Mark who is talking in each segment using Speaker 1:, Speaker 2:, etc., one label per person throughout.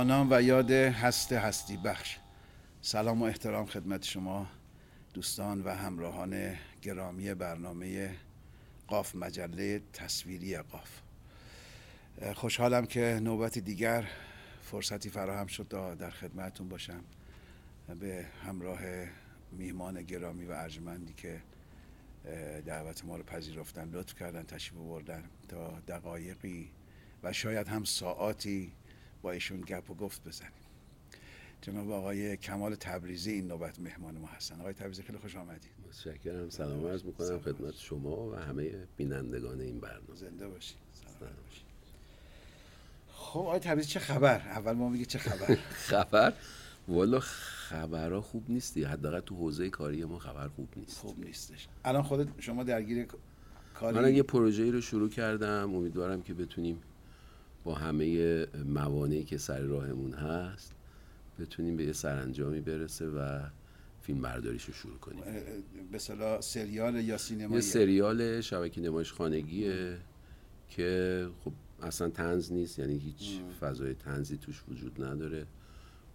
Speaker 1: با نام و یاد هست هستی. بخش. سلام و احترام خدمت شما دوستان و همراهان گرامی برنامه قاف مجله تصویری قاف. خوشحالم که نوبت دیگر فرصتی فراهم شد تا در خدمتون باشم. به همراه میهمان گرامی و ارجمندی که دعوت ما رو پذیرفتن لطف کردن تشریف بردن تا دقایقی و شاید هم ساعاتی با ایشون گپ و گفت بزنیم. جناب آقای کمال تبریزی این نوبت مهمان ما هستن. آقای تبریزی خیلی خوش آمدید.
Speaker 2: متشکرم. سلام عرض می‌کنم خدمت شما و همه بینندگان این برنامه.
Speaker 1: زنده باشید. سلام. باشید خب آقای تبریزی چه خبر؟ اول ما میگه چه خبر؟
Speaker 2: خبر؟ والا خبرها خوب نیستی. حداقل تو حوزه کاری ما خبر خوب نیست.
Speaker 1: خوب نیستش. الان خودت شما درگیر کاری
Speaker 2: من یه پروژه‌ای رو شروع کردم امیدوارم که بتونیم با همه موانعی که سر راهمون هست بتونیم به یه سرانجامی برسه و فیلم برداریش رو شروع کنیم.
Speaker 1: به سریال یا سینما
Speaker 2: یه سریال شبکه نمایش خانگیه که خب اصلا تنز نیست یعنی هیچ فضای تنزی توش وجود نداره.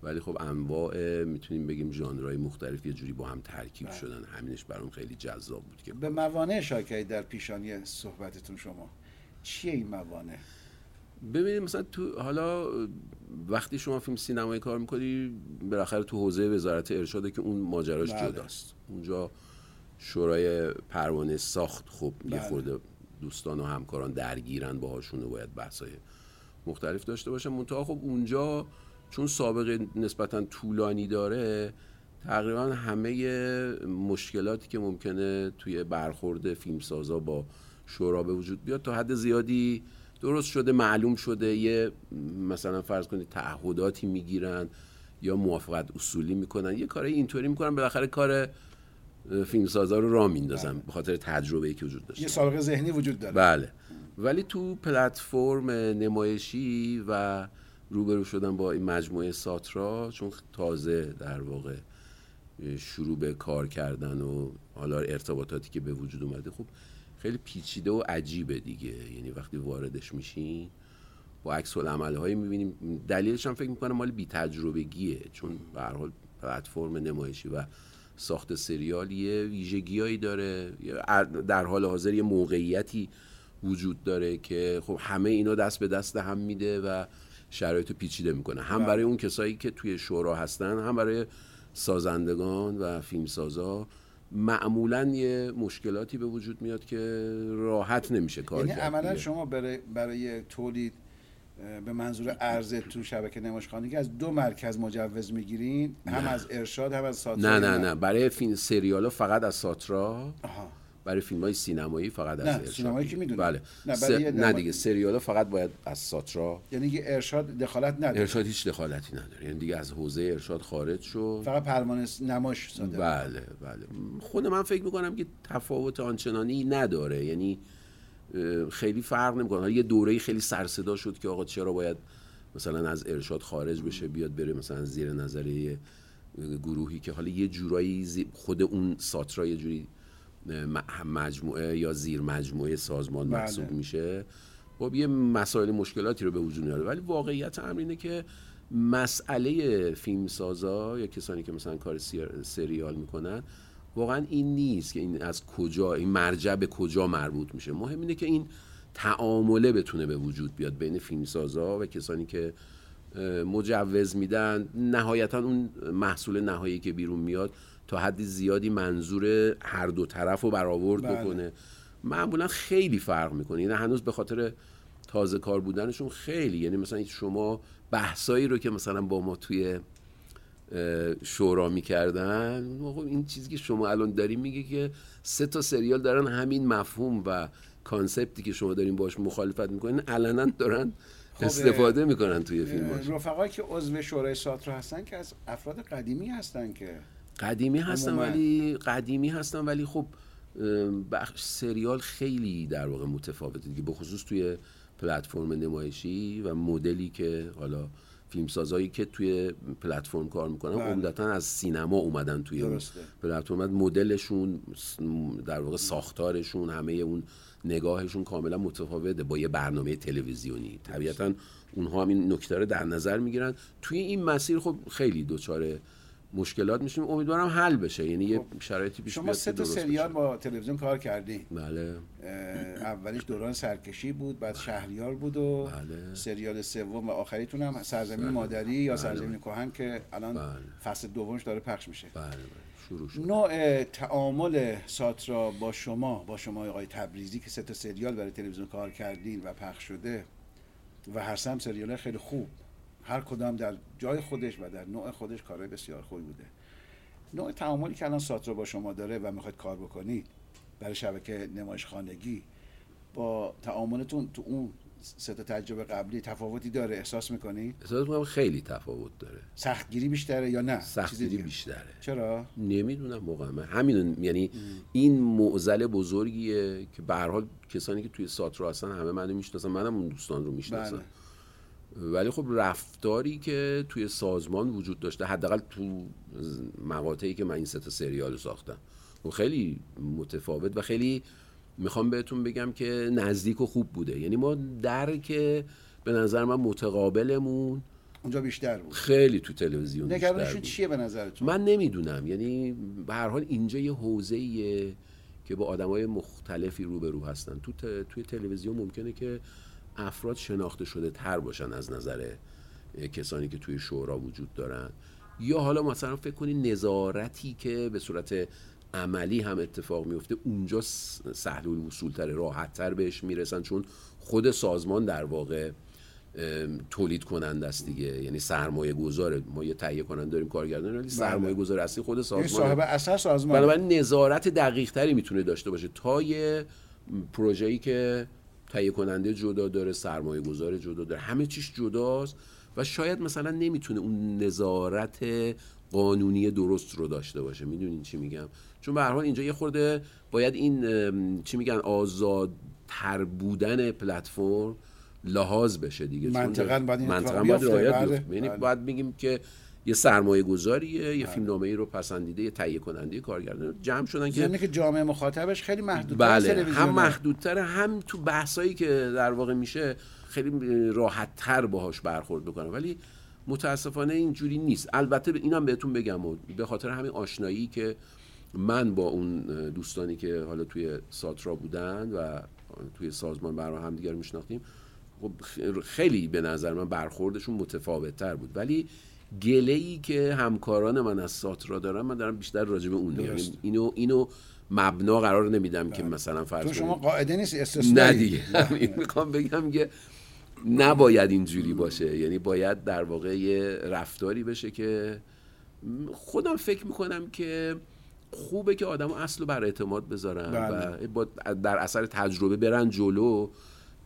Speaker 2: ولی خب انواع می‌تونیم بگیم ژانرهای مختلف یه جوری با هم ترکیب
Speaker 1: بله.
Speaker 2: شدن. همینش برام خیلی جذاب بود که
Speaker 1: به موانع شاکری در پیشانی صحبتتون شما چیه این موانع؟
Speaker 2: ببینید مثلا تو حالا وقتی شما فیلم سینمایی کار می‌کنی بالاخره تو حوزه وزارت ارشاده که اون ماجراش
Speaker 1: بله.
Speaker 2: جداست اونجا شورای پروانه ساخت خب یه
Speaker 1: بله.
Speaker 2: خورده دوستان و همکاران درگیرن باهاشون و باید بحثای مختلف داشته باشن منتها خب اونجا چون سابقه نسبتا طولانی داره تقریبا همه مشکلاتی که ممکنه توی برخورد فیلمسازا با شورا به وجود بیاد تا حد زیادی درست شده معلوم شده. یه مثلا فرض کنید تعهداتی می‌گیرن یا موافقت اصولی می‌کنن. یه کار اینطوری می‌کنن بالاخره کار فیلمسازا رو راه میندازن به خاطر تجربه‌ای که وجود داشته.
Speaker 1: یه سابقه ذهنی وجود داره.
Speaker 2: بله. ولی تو پلتفرم نمایشی و روبرو شدن با این مجموعه ساترا چون تازه در واقع شروع به کار کردن و حالا ارتباطاتی که به وجود اومده خب خیلی پیچیده و عجیبه دیگه. یعنی وقتی واردش میشین با عکس العمل هایی می‌بینیم. دلیلش هم فکر می‌کنم مال بی تجربگیه چون به هر حال پلتفرم نمایشی و ساخت سریال یه ویژگیایی داره در حال حاضر یه موقعیتی وجود داره که خب همه اینا دست به دست هم میده و شرایط پیچیده می‌کنه. هم
Speaker 1: بله.
Speaker 2: برای اون کسایی که توی شورا هستن هم برای سازندگان و فیلمسازا معمولا یه مشکلاتی به وجود میاد که راحت نمیشه کار
Speaker 1: یعنی عملا. شما برای, برای تولید به منظور عرضه تو شبکه نمایشخانگی از دو مرکز مجوز می‌گیرین هم از ارشاد هم از ساتور
Speaker 2: نه نه نه. برای فیلم سریال فقط از ساترا.
Speaker 1: آها.
Speaker 2: برای فیلم های سینمایی فقط از
Speaker 1: نه،
Speaker 2: ارشاد
Speaker 1: سینمایی که.
Speaker 2: بله.
Speaker 1: نه،
Speaker 2: س-
Speaker 1: یه
Speaker 2: نه دیگه سریال فقط باید از ساترا
Speaker 1: یعنی که ارشاد دخالت نداره.
Speaker 2: ارشاد هیچ دخالتی نداره. یعنی دیگه از حوزه ارشاد خارج شد.
Speaker 1: فقط پروانه نماش صادر.
Speaker 2: بله بله. خود من فکر می‌کنم که تفاوت آنچنانی نداره. یعنی خیلی فرق نمی‌کنه. یه دوره خیلی سرصدا شد که آقا چرا باید مثلا از ارشاد خارج بشه بیاد بره مثلا زیر نظر یه گروهی که حالا یه جورایی خود اون ساترا یه جوری مجموعه یا زیر مجموعه سازمان
Speaker 1: بله.
Speaker 2: محسوب میشه. خب یه مسائل مشکلاتی رو به وجود میاره. ولی واقعیت امر اینه که مسئله فیلمسازا یا کسانی که مثلا کار سریال می‌کنن واقعا این نیست که این از کجا این مرجع به کجا مربوط میشه. مهم اینه که این تعامله بتونه به وجود بیاد بین فیلمسازا و کسانی که مجوز میدن. نهایتا اون محصول نهایی که بیرون میاد تا حد زیادی منظور هر دو طرف رو برآورد
Speaker 1: بله.
Speaker 2: بکنه. معمولا خیلی فرق می‌کنه. یعنی هنوز به خاطر تازه کار بودنشون خیلی. یعنی مثلا شما بحثایی رو که مثلا با ما توی شورا می‌کردن خب این چیزی که شما الان داری میگه که سه تا سریال دارن همین مفهوم و کانسپتی که شما دارین باش مخالفت می‌کنین علنا دارن
Speaker 1: خب،
Speaker 2: استفاده می‌کنن توی فیلماش
Speaker 1: رفقایی که عضو شورای ساترا هستن که از افراد قدیمی هستن که
Speaker 2: قدیمی هستن
Speaker 1: عموماً.
Speaker 2: ولی قدیمی هستن ولی خب بخش سریال خیلی در واقع متفاوته دیگه به خصوص توی پلتفرم نمایشی و مدلی که حالا فیلمسازایی که توی پلتفرم کار می‌کنن
Speaker 1: بله.
Speaker 2: عمدتا از سینما اومدن توی
Speaker 1: درسته.
Speaker 2: پلتفرم مدلشون در واقع ساختارشون همه اون نگاهشون کاملا متفاوته با یه برنامه تلویزیونی طبیعتا اونها هم این نکته رو در نظر می‌گیرن توی این مسیر خب خیلی دچار مشکلات میشیم. امیدوارم حل بشه. یعنی یه شرایطی پیش
Speaker 1: شما سه تا سریال. با تلویزیون کار کردین
Speaker 2: بله.
Speaker 1: اولیش دوران سرکشی بود بعد شهریار بود و
Speaker 2: بله.
Speaker 1: سریال سوم و آخریتون هم سرزمین مادری یا سرزمین کهن که الان
Speaker 2: بله.
Speaker 1: فصل دومش داره پخش میشه.
Speaker 2: بله بله. شروع شد.
Speaker 1: نوع تعامل ساترا با شما با شما آقای تبریزی که سه تا سریال برای تلویزیون کار کردین و پخش شده و هر سه هم سریال خیلی خوب. هر کدام در جای خودش و در نوع خودش کارهای بسیار خوبی بوده. نوع تعاملی که الان ساترا با شما داره و می‌خواید کار بکنید برای شبکه نمایش خانگی با تعاملتون تو اون سه تا تجربه قبلی تفاوتی داره؟ احساس می‌کنید
Speaker 2: احساس می‌کنم خیلی تفاوت داره.
Speaker 1: سختگیری بیشتره یا نه؟
Speaker 2: سختگیری؟ بیشتره.
Speaker 1: چرا؟
Speaker 2: نمی‌دونم واقعا. من همین یعنی این معضل بزرگیه که به حال کسانی که توی ساترا هستن همه منو می‌شناسن منم اون دوستان رو می‌شناسم.
Speaker 1: بله.
Speaker 2: ولی خب رفتاری که توی سازمان وجود داشته حداقل تو مقاطعی که من این سه سریال رو ساختم. و خیلی متفاوت و خیلی می‌خوام بهتون بگم که نزدیک و خوب بوده. یعنی ما درک به نظر من متقابلمون
Speaker 1: اونجا بیشتر بود.
Speaker 2: خیلی تو تلویزیون
Speaker 1: نگرانشون. چیه به نظرتون؟
Speaker 2: من نمی‌دونم. یعنی به هر حال اینجا یه حوزه که با آدمای مختلفی روبرو هستن. تو ت- توی تلویزیون ممکنه که افراد شناخته شده تر باشن از نظر کسانی که توی شورا وجود دارن. یا حالا مثلا فکر کنی نظارتی که به صورت عملی هم اتفاق میفته اونجا سهل الوصول تره راحت تر بهش می‌رسن چون خود سازمان در واقع تولید کننده است دیگه. یعنی سرمایه گذاره ما یه تهیه کننده داریم کارگردان ولی سرمایه گذار اصلی خود سازمان
Speaker 1: صاحب اثر سازمان.
Speaker 2: بنابراین نظارت دقیق تری می‌تونه داشته باشه. تا یه پروژه‌ای که تهیه کننده جدا داره سرمایه گذار جدا داره. همه چیش جداست و شاید مثلا نمی‌تونه اون نظارت قانونی درست رو داشته باشه. می‌دونین چی میگم؟ چون به هر حال اینجا یه خورده باید این چی میگن آزادتر بودن پلتفرم لحاظ بشه دیگه.
Speaker 1: منطقاً باید این
Speaker 2: منطقاً باید رعایت
Speaker 1: بله،.
Speaker 2: یعنی
Speaker 1: بله.
Speaker 2: باید بگیم که یه سرمایه گذاریه یه فیلمنامه ای رو پسندیده یه تهیه کننده کارگردان. جمع شدن که
Speaker 1: که جامعه مخاطبش خیلی محدود
Speaker 2: بله هم محدودتره هم تو بحثایی که در واقع میشه خیلی راحت تر باهاش برخورد بکنم ولی متاسفانه اینجوری نیست. البته اینم بهتون بگم و به خاطر همین آشنایی که من با اون دوستانی که حالا توی ساترا بودن و توی سازمان برای هم دیگر میشناختیم خب خیلی به نظر من برخوردشون متفاوت تر بود. ولی گله ای که همکاران من از ساترا دارن من دارم بیشتر راجع به اون میگم
Speaker 1: درست.
Speaker 2: اینو اینو مبنا قرار نمیدم که مثلا فرض
Speaker 1: شما قاعده نیست
Speaker 2: نه
Speaker 1: استثنایی
Speaker 2: دیگه این می‌خوام بگم که نباید اینجوری باشه. یعنی باید در واقع یه رفتاری بشه که خودم فکر می‌کنم که خوبه که آدم اصل رو بر اعتماد بذارن
Speaker 1: بله.
Speaker 2: و با در اثر تجربه برن جلو.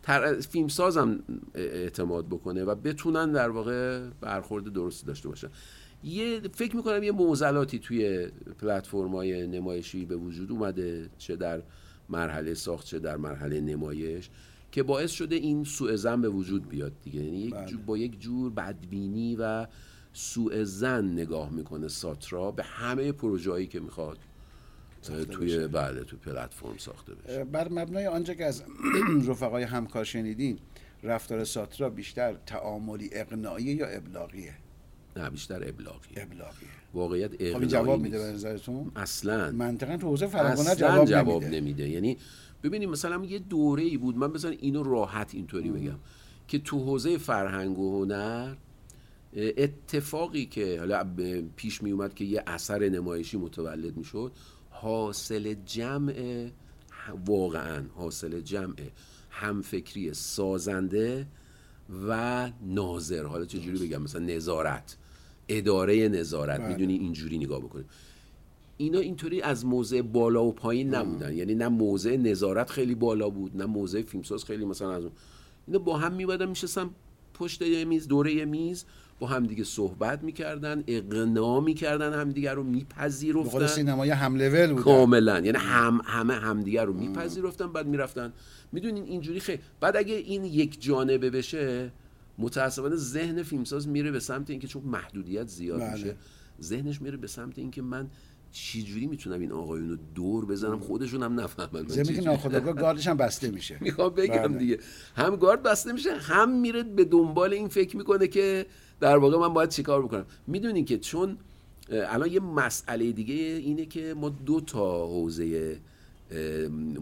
Speaker 2: تر... فیلم سازم اعتماد بکنه و بتونن در واقع برخورد درستی داشته باشن. یه فکر می‌کنم یه معضلاتی توی پلتفرم های نمایشی به وجود اومده چه در مرحله ساخت چه در مرحله نمایش که باعث شده این سوء زن به وجود بیاد دیگه. یعنی یک
Speaker 1: بله.
Speaker 2: جو- با یک جور بدبینی و سوء زن نگاه می‌کنه ساترا به همه پروژه‌ای که می‌خواد. توی بله توی پلتفرم ساخته بشه.
Speaker 1: بر مبنای آنچه که از رفقای همکار شنیدین رفتار ساترا بیشتر تعاملی اقناعی یا ابلاغیه؟
Speaker 2: نه بیشتر ابلاغی
Speaker 1: ابلاغیه.
Speaker 2: واقعیت
Speaker 1: خب
Speaker 2: اقناعی
Speaker 1: جواب میده. به نظرتون؟
Speaker 2: اصلا.
Speaker 1: منطقا تو حوزه
Speaker 2: اصلا
Speaker 1: جواب,
Speaker 2: جواب
Speaker 1: نمیده.
Speaker 2: نمیده. یعنی ببینیم مثلا یه دوره ای بود من بزن اینو راحت اینطوری بگم که تو حوزه فرهنگ و هنر اتفاقی که حالا پیش می اومد که یه اثر نمایشی متولد می شد حاصل جمع واقعا حاصل جمع همفکری سازنده و ناظر. حالا چجوری بگم؟ مثلا نظارت. اداره نظارت.
Speaker 1: بله.
Speaker 2: می‌دونی اینجوری نگاه بکنیم اینا اینطوری از موضع بالا و پایین نبودن. یعنی نه موضع نظارت خیلی بالا بود نه موضع فیلمساز خیلی مثلا از اون. اینا با هم میبادن میشستن پشت یه میز دوره یه میز. با هم دیگه صحبت می‌کردن اقناع می‌کردن همدیگه رو میپذیرفتن.
Speaker 1: سینمای هم لول بود
Speaker 2: کاملا. یعنی هم همه همدیگه رو میپذیرفتن بعد می‌رفتن. می‌دونین اینجوری خیلی. بعد اگه این یک جانبه بشه متاسفانه ذهن فیلمساز میره به سمت اینکه چون محدودیت زیاد
Speaker 1: بله.
Speaker 2: میشه ذهنش میره به سمت اینکه من چجوری می‌تونم این آقایون رو دور بزنم؟ خودشون هم نفهمن من
Speaker 1: زمین که ناخودآگاه گاردش هم بسته میشه.
Speaker 2: می‌خوام بگم
Speaker 1: بله.
Speaker 2: دیگه. هم گارد بسته میشه هم میره به دنبال این فکر می‌کنه که در واقع من باید چیکار بکنم؟ می‌دونین که چون الان یه مسئله دیگه اینه که ما دو تا حوزه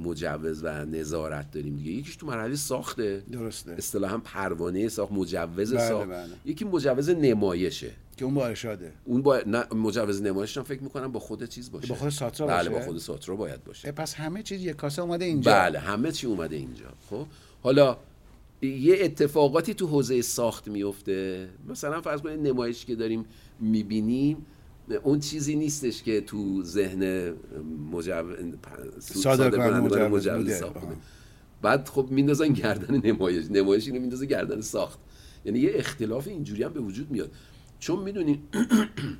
Speaker 2: مجوز و نظارت داریم دیگه. یکیش تو مرحله ساخته.
Speaker 1: درسته.
Speaker 2: اصطلاحا پروانه ساخت مجوز
Speaker 1: بله،
Speaker 2: ساخت.
Speaker 1: بله.
Speaker 2: یکی مجوز نمایشه.
Speaker 1: که اون با ارشاده.
Speaker 2: اون با نه مجوز نمایش هم فکر می‌کنم با خود چیز باشه.
Speaker 1: با خود ساترا
Speaker 2: بله
Speaker 1: باشه؟
Speaker 2: با خود ساترا باید باشه.
Speaker 1: پس همه چیز یک کاسه اومده اینجا.
Speaker 2: بله همه چی اومده اینجا. خب حالا یه اتفاقاتی تو حوزه ساخت میفته. مثلا فرض کنید نمایشی که داریم می‌بینیم اون چیزی نیستش که تو ذهن مجو...
Speaker 1: صادر کننده مجوز.
Speaker 2: ساخت. بعد خب میندازن گردن نمایش. نمایش اینو میندازه گردن ساخت. یعنی یه اختلاف اینجوری هم به وجود میاد. چون می‌دونی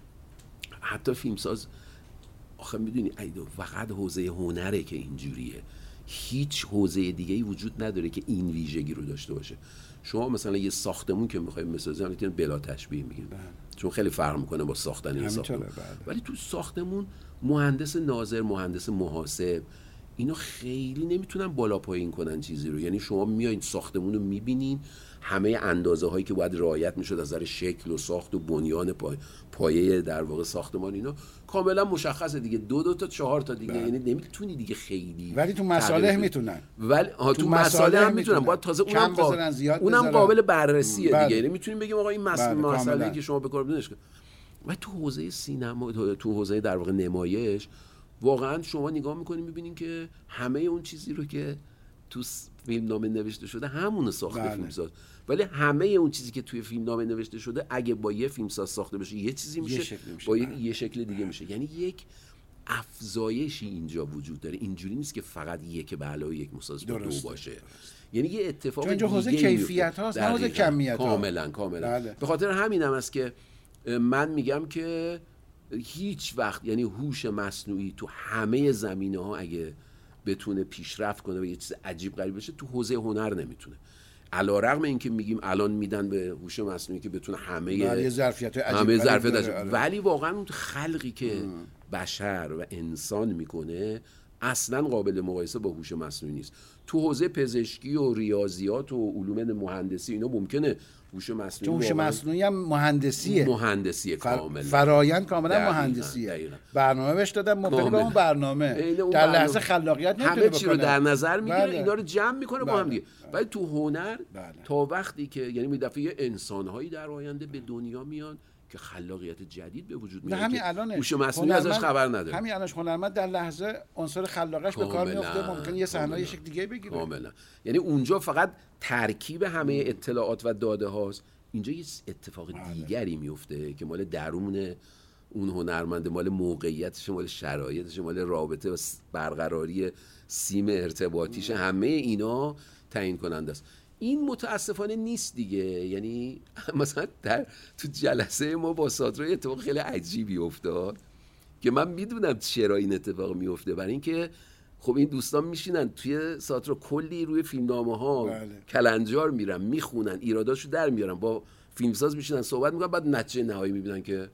Speaker 2: حتی فیلمساز آخه می‌دونی فقط حوزه هنره که اینجوریه. هیچ حوزه دیگه ای وجود نداره که این ویژگی رو داشته باشه. شما مثلا یه ساختمون که می‌خوایم بسازیم حالا که بلا تشبیه میگیم. چون خیلی فرق می‌کنه با ساختن این ساختمون.
Speaker 1: بله.
Speaker 2: ولی تو ساختمون مهندس ناظر مهندس محاسب اینا خیلی نمی‌تونن بالا پایین کنن چیزی رو. یعنی شما میایین ساختمون رو می‌بینین همه اندازه هایی که باید رعایت می‌شد از نظر شکل و ساخت و بنیان پای... پایه در واقع ساختمان اینا کاملا مشخصه دیگه دو دو تا چهار تا دیگه یعنی نمی‌تونی دیگه خیلی
Speaker 1: ولی تو مصالح. می‌تونن
Speaker 2: ولی
Speaker 1: تو
Speaker 2: تو,
Speaker 1: مصالح
Speaker 2: هم
Speaker 1: می‌تونن.
Speaker 2: باید تازه اونم قابل اونم. قابل بررسیه
Speaker 1: بله.
Speaker 2: دیگه یعنی می‌تونیم بگیم آقا این مس...
Speaker 1: بله،
Speaker 2: مسئله. که شما به کار بردنش و تو حوزه سینما تو- حوزه در واقع نمایش واقعا شما نگاه می‌کنین می‌بینین که همه اون چیزی رو که تو فیلم نامه نوشته شده همون ساخته
Speaker 1: بله.
Speaker 2: فیلمساز ولی همه اون چیزی که توی فیلم نامه نوشته شده اگه با یه فیلمساز ساخته بشه یه چیزی میشه
Speaker 1: شکلی میشه،
Speaker 2: با یه,
Speaker 1: بله.
Speaker 2: یه شکل دیگه میشه یعنی یک افزایشی اینجا وجود داره اینجوری نیست که فقط یک به علاوه یک مساوی با دو باشه یعنی یه اتفاق
Speaker 1: چون اینجا حوزه کیفیت. هاست، نه حوزه. کمیت.
Speaker 2: کاملا کاملا
Speaker 1: بله.
Speaker 2: به خاطر همینم است که من میگم که هیچ وقت یعنی هوش مصنوعی تو همه زمینه ها اگه بتونه پیشرفت کنه و یه چیز عجیب غریب بشه تو حوزه هنر نمی‌تونه علا رغم اینکه میگیم الان میدن به هوش مصنوعی که بتونه همه
Speaker 1: عجیب
Speaker 2: همه ظرفیت.
Speaker 1: آره.
Speaker 2: ولی واقعا اون خلقی که بشر و انسان می‌کنه اصلا قابل مقایسه با هوش مصنوعی نیست تو حوزه پزشکی و ریاضیات و علوم مهندسی اینا ممکنه هوش مصنوعی
Speaker 1: چون هوش مصنوعی هم مهندسیه
Speaker 2: مهندسی
Speaker 1: فر...
Speaker 2: کاملا
Speaker 1: فرایند کاملا
Speaker 2: دقیقاً،
Speaker 1: مهندسیه
Speaker 2: دقیقاً.
Speaker 1: برنامه بهش دادن مبتنی به. اون برنامه
Speaker 2: اون
Speaker 1: در
Speaker 2: برنامه.
Speaker 1: لحظه خلاقیت
Speaker 2: همه چی رو. در نظر می‌گیره
Speaker 1: بله.
Speaker 2: اینا رو جمع می‌کنه با هم
Speaker 1: بله.
Speaker 2: دیگه ولی تو هنر
Speaker 1: بله.
Speaker 2: تا وقتی که یعنی می دفعه انسانهایی در آینده به دنیا میان که خلاقیت جدید به وجود میاد
Speaker 1: همین الان
Speaker 2: هوش مصنوعی ازش خبر نداره.
Speaker 1: همین الانش هنرمند در لحظه عنصر خلاقش به کار میفته ممکن یه صحنه شکل دیگه بگیره.
Speaker 2: کاملا. یعنی اونجا فقط ترکیب همه اطلاعات و داده هاست. اینجا یه اتفاق
Speaker 1: بله.
Speaker 2: دیگری میفته که مال درون اون هنرمنده مال موقعیتش مال شرایطش مال رابطه و برقراری سیم ارتباطیش. همه اینا تعیین کننده است. این متاسفانه نیست دیگه. یعنی مثلا در تو جلسه ما با ساترا یه اتفاق خیلی عجیبی افتاد که من می‌دونم چرا این اتفاق میفته برای اینکه خب این دوستان میشینن توی ساترا کلی روی فیلمنامه ها
Speaker 1: بله.
Speaker 2: کلنجار میرن می‌خونن ایراداشو در میارن. با فیلمساز میشینن صحبت می‌کنن بعد نتیجه نهایی می‌بینن که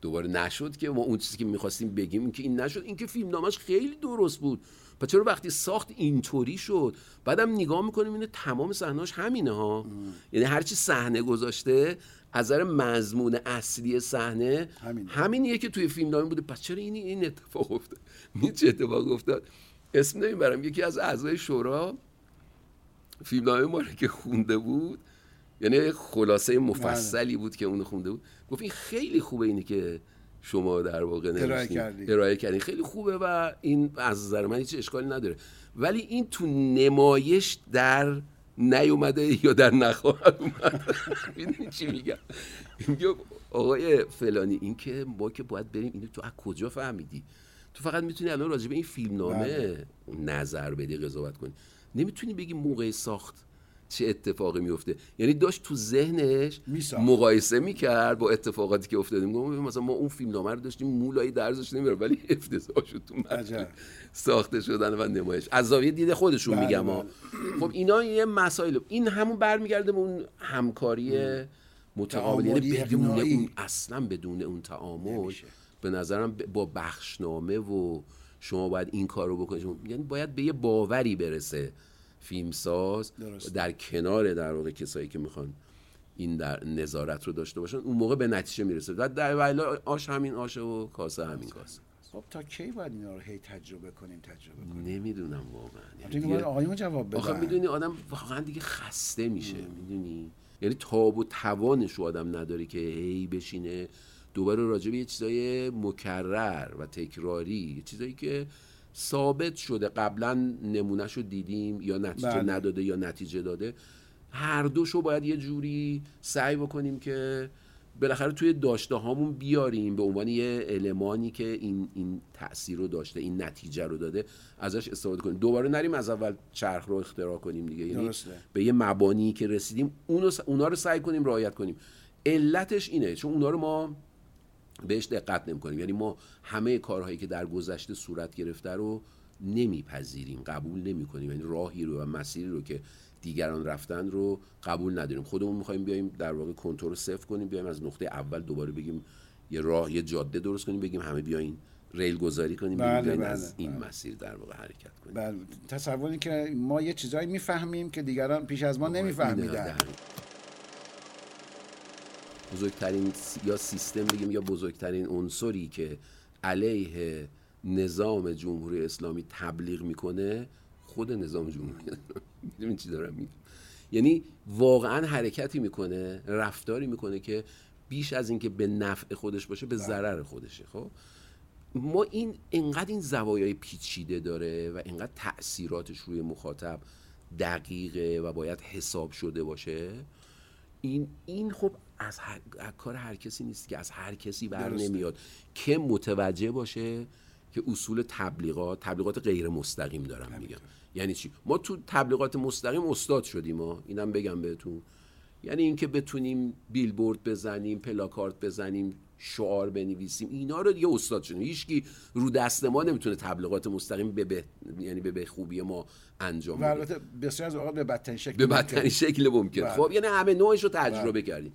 Speaker 2: دوباره نشد که ما اون چیزی که می‌خواستیم بگیم این که این نشد. این که فیلمنامهش خیلی درست بود. پس چرا وقتی ساخت اینطوری شد؟ بعدم نگاه می‌کنیم اینه تمام صحنه‌اش همینه ها. یعنی هرچی صحنه گذاشته از نظر مضمون اصلی صحنه
Speaker 1: همینه.
Speaker 2: همینیه که توی فیلم نامه بوده. پس چرا این این اتفاق افتاد؟ این چه اتفاق افتاد؟ اسم نمی‌برم. یکی از اعضای شورا فیلم نامه ما که خونده بود یعنی یه خلاصه مفصلی بود که اونو خونده بود گفت این خیلی خوبه اینی که شما در واقع نوشتین. ارائه کردین خیلی خوبه و این از نظر من هیچ اشکالی نداره. ولی این تو نمایش در نیومده یا در نخواهد اومد؟ می‌دونی چی میگم؟ میگه آقای فلانی این که ما که باید بریم اینو تو از کجا فهمیدی؟ تو فقط می‌تونی الان راجع به این فیلم نامه
Speaker 1: بله.
Speaker 2: نظر بدی قضاوت کنی. نمی‌تونی بگی موقع ساخت چه اتفاقی میفته یعنی داشت تو ذهنش. مقایسه می‌کرد با اتفاقاتی که افتاده میگم مثلا ما اون فیلم رو داشتیم مولایی درزش نمیره ولی افتضاح شد تو. ساخته شدن و نمایش. از زاویه دید خودشون
Speaker 1: بله،
Speaker 2: میگم ها. خب اینا یه مسائل. این همون برمیگرده به اون همکاری متقابل یعنی بدون
Speaker 1: اقناعی.
Speaker 2: اون اصلا بدون اون تعامل
Speaker 1: نمیشه.
Speaker 2: به نظرم با بخشنامه و شما باید این کار رو بکنید یعنی باید به یه باوری برسه. فیلمساز. در کنار در واقع کسایی که می‌خوان این در نظارت رو داشته باشن اون موقع به نتیجه می‌رسه. در ولی آش همین آشه و کاسه همین کاسه.
Speaker 1: خب تا کی باید اینا رو هی تجربه کنیم تجربه کنیم؟
Speaker 2: نمی‌دونم واقعا. یعنی
Speaker 1: آقایون جواب بدن.
Speaker 2: آخه می‌دونی آدم واقعا دیگه خسته میشه می‌دونی؟ یعنی تاب و توانش رو آدم نداره که هی بشینه دوباره راجع به یه چیزای مکرر و تکراری یه چیزایی که ثابت شده. قبلا نمونهش رو دیدیم یا نتیجه
Speaker 1: بله.
Speaker 2: نداده یا نتیجه داده. هر دوشو باید یه جوری سعی بکنیم که بالاخره توی داشته هامون بیاریم به عنوان یه المانی که این این تاثیر رو داشته این نتیجه رو داده ازش استفاده کنیم. دوباره نریم از اول چرخ رو اختراع کنیم دیگه. یعنی. به یه مبانی که رسیدیم اونو س- اونا رو سعی کنیم رعایت کنیم. علتش اینه چون اونا رو ما بهش دقت نمی کنیم یعنی ما همه کارهایی که در گذشته صورت گرفته رو نمیپذیریم قبول نمی کنیم یعنی راهی رو و مسیری رو که دیگران رفتن رو قبول نداریم. خودمون می‌خوایم بیایم در واقع کنترل صفر کنیم بیایم از نقطه اول دوباره بگیم یه راه یه جاده درست کنیم بگیم همه بیاین ریل گذاری کنیم
Speaker 1: بله، بله،
Speaker 2: از این
Speaker 1: بله.
Speaker 2: مسیر در واقع حرکت کنیم.
Speaker 1: بله. تصوری که ما یه چیزایی می‌فهمیم که دیگران پیش از ما نمیفهمیدن.
Speaker 2: بزرگترین یا سیستم بگیم یا بزرگترین عنصری که علیه نظام جمهوری اسلامی تبلیغ می‌کنه خود نظام جمهوری اسلامی. می‌دونی چی دارم میگم؟ یعنی واقعا حرکتی می‌کنه رفتاری می‌کنه که بیش از اینکه به نفع خودش باشه به ضرر خودشه. خب؟ ما این انقدر این زوایای پیچیده داره و انقدر تاثیراتش روی مخاطب دقیقه و باید حساب شده باشه. این این خب از, هر- از کار هر کسی نیست که از هر کسی بر
Speaker 1: درسته.
Speaker 2: نمیاد. که متوجه باشه که اصول تبلیغات تبلیغات غیر مستقیم دارم میگم. یعنی چی؟ ما تو تبلیغات مستقیم استاد شدیم ما اینم بگم بهتون. یعنی اینکه بتونیم بیلبورد بزنیم پلاکارد بزنیم شعار بنویسیم اینا رو دیگه استاد شدیم. هیچکی رو دست ما نمی‌تونه تبلیغات مستقیم به, به یعنی به, به خوبی ما انجام بده.
Speaker 1: البته بسیار از اوقات به بدترین شکل
Speaker 2: به. بدترین شکل ممکن.
Speaker 1: بله.
Speaker 2: خب یعنی همه نوعش رو تجربه کردیم.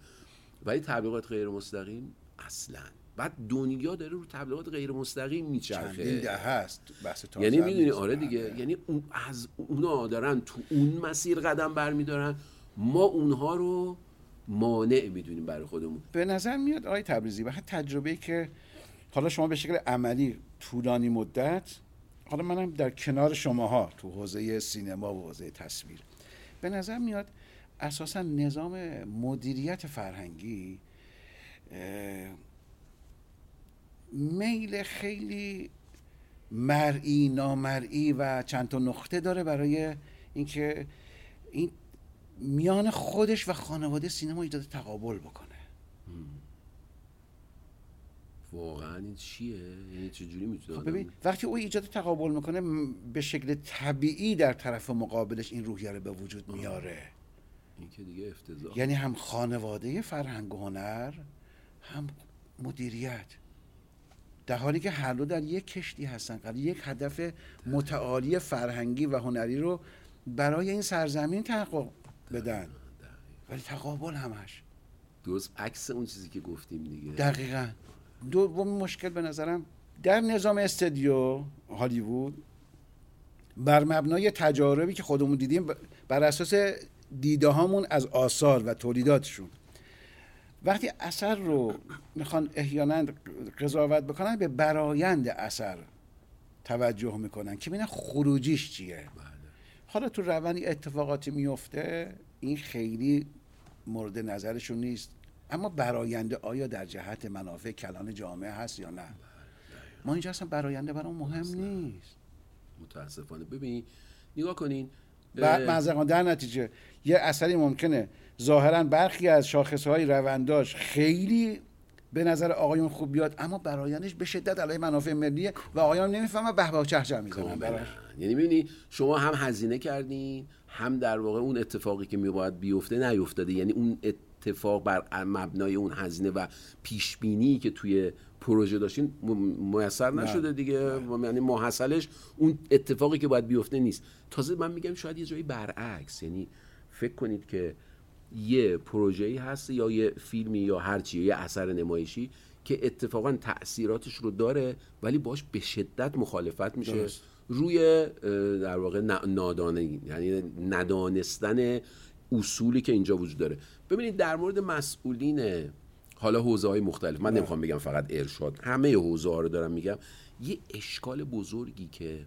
Speaker 2: ولی تبلیغات غیر مستقیم اصلا. بعد دنیا داره رو تبلیغات غیر مستقیم
Speaker 1: چندین
Speaker 2: میچرخه
Speaker 1: ده هست بحث
Speaker 2: یعنی می‌دونی. آره
Speaker 1: بله.
Speaker 2: دیگه یعنی اون از اونا دارن تو اون مسیر قدم برمیدارن. ما اونها رو مانع می‌دونیم برای خودمون.
Speaker 1: به نظر میاد آقای تبریزی و تجربه که حالا شما به شکل عملی طولانی مدت حالا منم در کنار شماها تو حوزه سینما و حوزه تصویر. به نظر میاد اساسا نظام مدیریت فرهنگی میل خیلی مرئی نامرئی و چند تا نقطه داره برای اینکه این میان خودش و خانواده سینما ایجاد تقابل بکنه.
Speaker 2: واقعا این چیه؟ یعنی چجوری می‌تونه
Speaker 1: خب ببین وقتی او ایجاد تقابل می‌کنه به شکل طبیعی در طرف مقابلش این روحیه رو به وجود میاره.
Speaker 2: این که دیگه افتضاح.
Speaker 1: یعنی هم خانواده فرهنگ و هنر هم مدیریت. در حالی که هر دو در یک کشتی هستن. قرار یک هدف متعالی فرهنگی و هنری رو برای این سرزمین تحقق بدن. ولی تقابل همش.
Speaker 2: درست عکس اون چیزی که گفتیم دیگه.
Speaker 1: دقیقا. دوم مشکل به نظرم در نظام استدیو هالیوود بر مبنای تجاربی که خودمون دیدیم بر اساس دیده هامون از آثار و تولیداتشون. وقتی اثر رو می‌خوان احیانا قضاوت بکنن به برایند اثر توجه می‌کنن که ببینن خروجیش چیه. حالا تو روندی اتفاقاتی میفته این خیلی مورد نظرشون نیست. اما براینده آیا در جهت منافع کلان جامعه هست یا نه؟ ما اینجا اصلا براینده برام مهم نیست.
Speaker 2: متاسفانه. ببین نگاه کنین
Speaker 1: بعد معذرت در نتیجه یه اثری ممکنه. ظاهرا برخی از شاخصهای رونداش خیلی به نظر آقایون خوب بیاد اما برایندش به شدت علیه منافع ملیه و آقایان نمی‌فهمن به به چهچه می‌زنن
Speaker 2: یعنی ببینی شما هم هزینه کردین هم در واقع اون اتفاقی که میباید بیفته نیفتاده. یعنی اون اتفاق بر مبنای اون هزینه و پیش بینی که توی پروژه داشتین میسر نشده دیگه. یعنی محصلش اون اتفاقی که باید بیفته نیست. تازه من میگم شاید یه جایی برعکس. یعنی فکر کنید که یه پروژه‌ای هست یا یه فیلمی یا هرچی یه اثر نمایشی که اتفاقا تاثیراتش رو داره ولی باش به شدت مخالفت میشه روی در واقع نادانه یعنی ندانستن اصولی که اینجا وجود داره. ببینید در مورد مسئولین حالا حوزه های مختلف. من نمی‌خوام بگم فقط ارشاد. همه حوزه ها رو دارم میگم. یه اشکال بزرگی که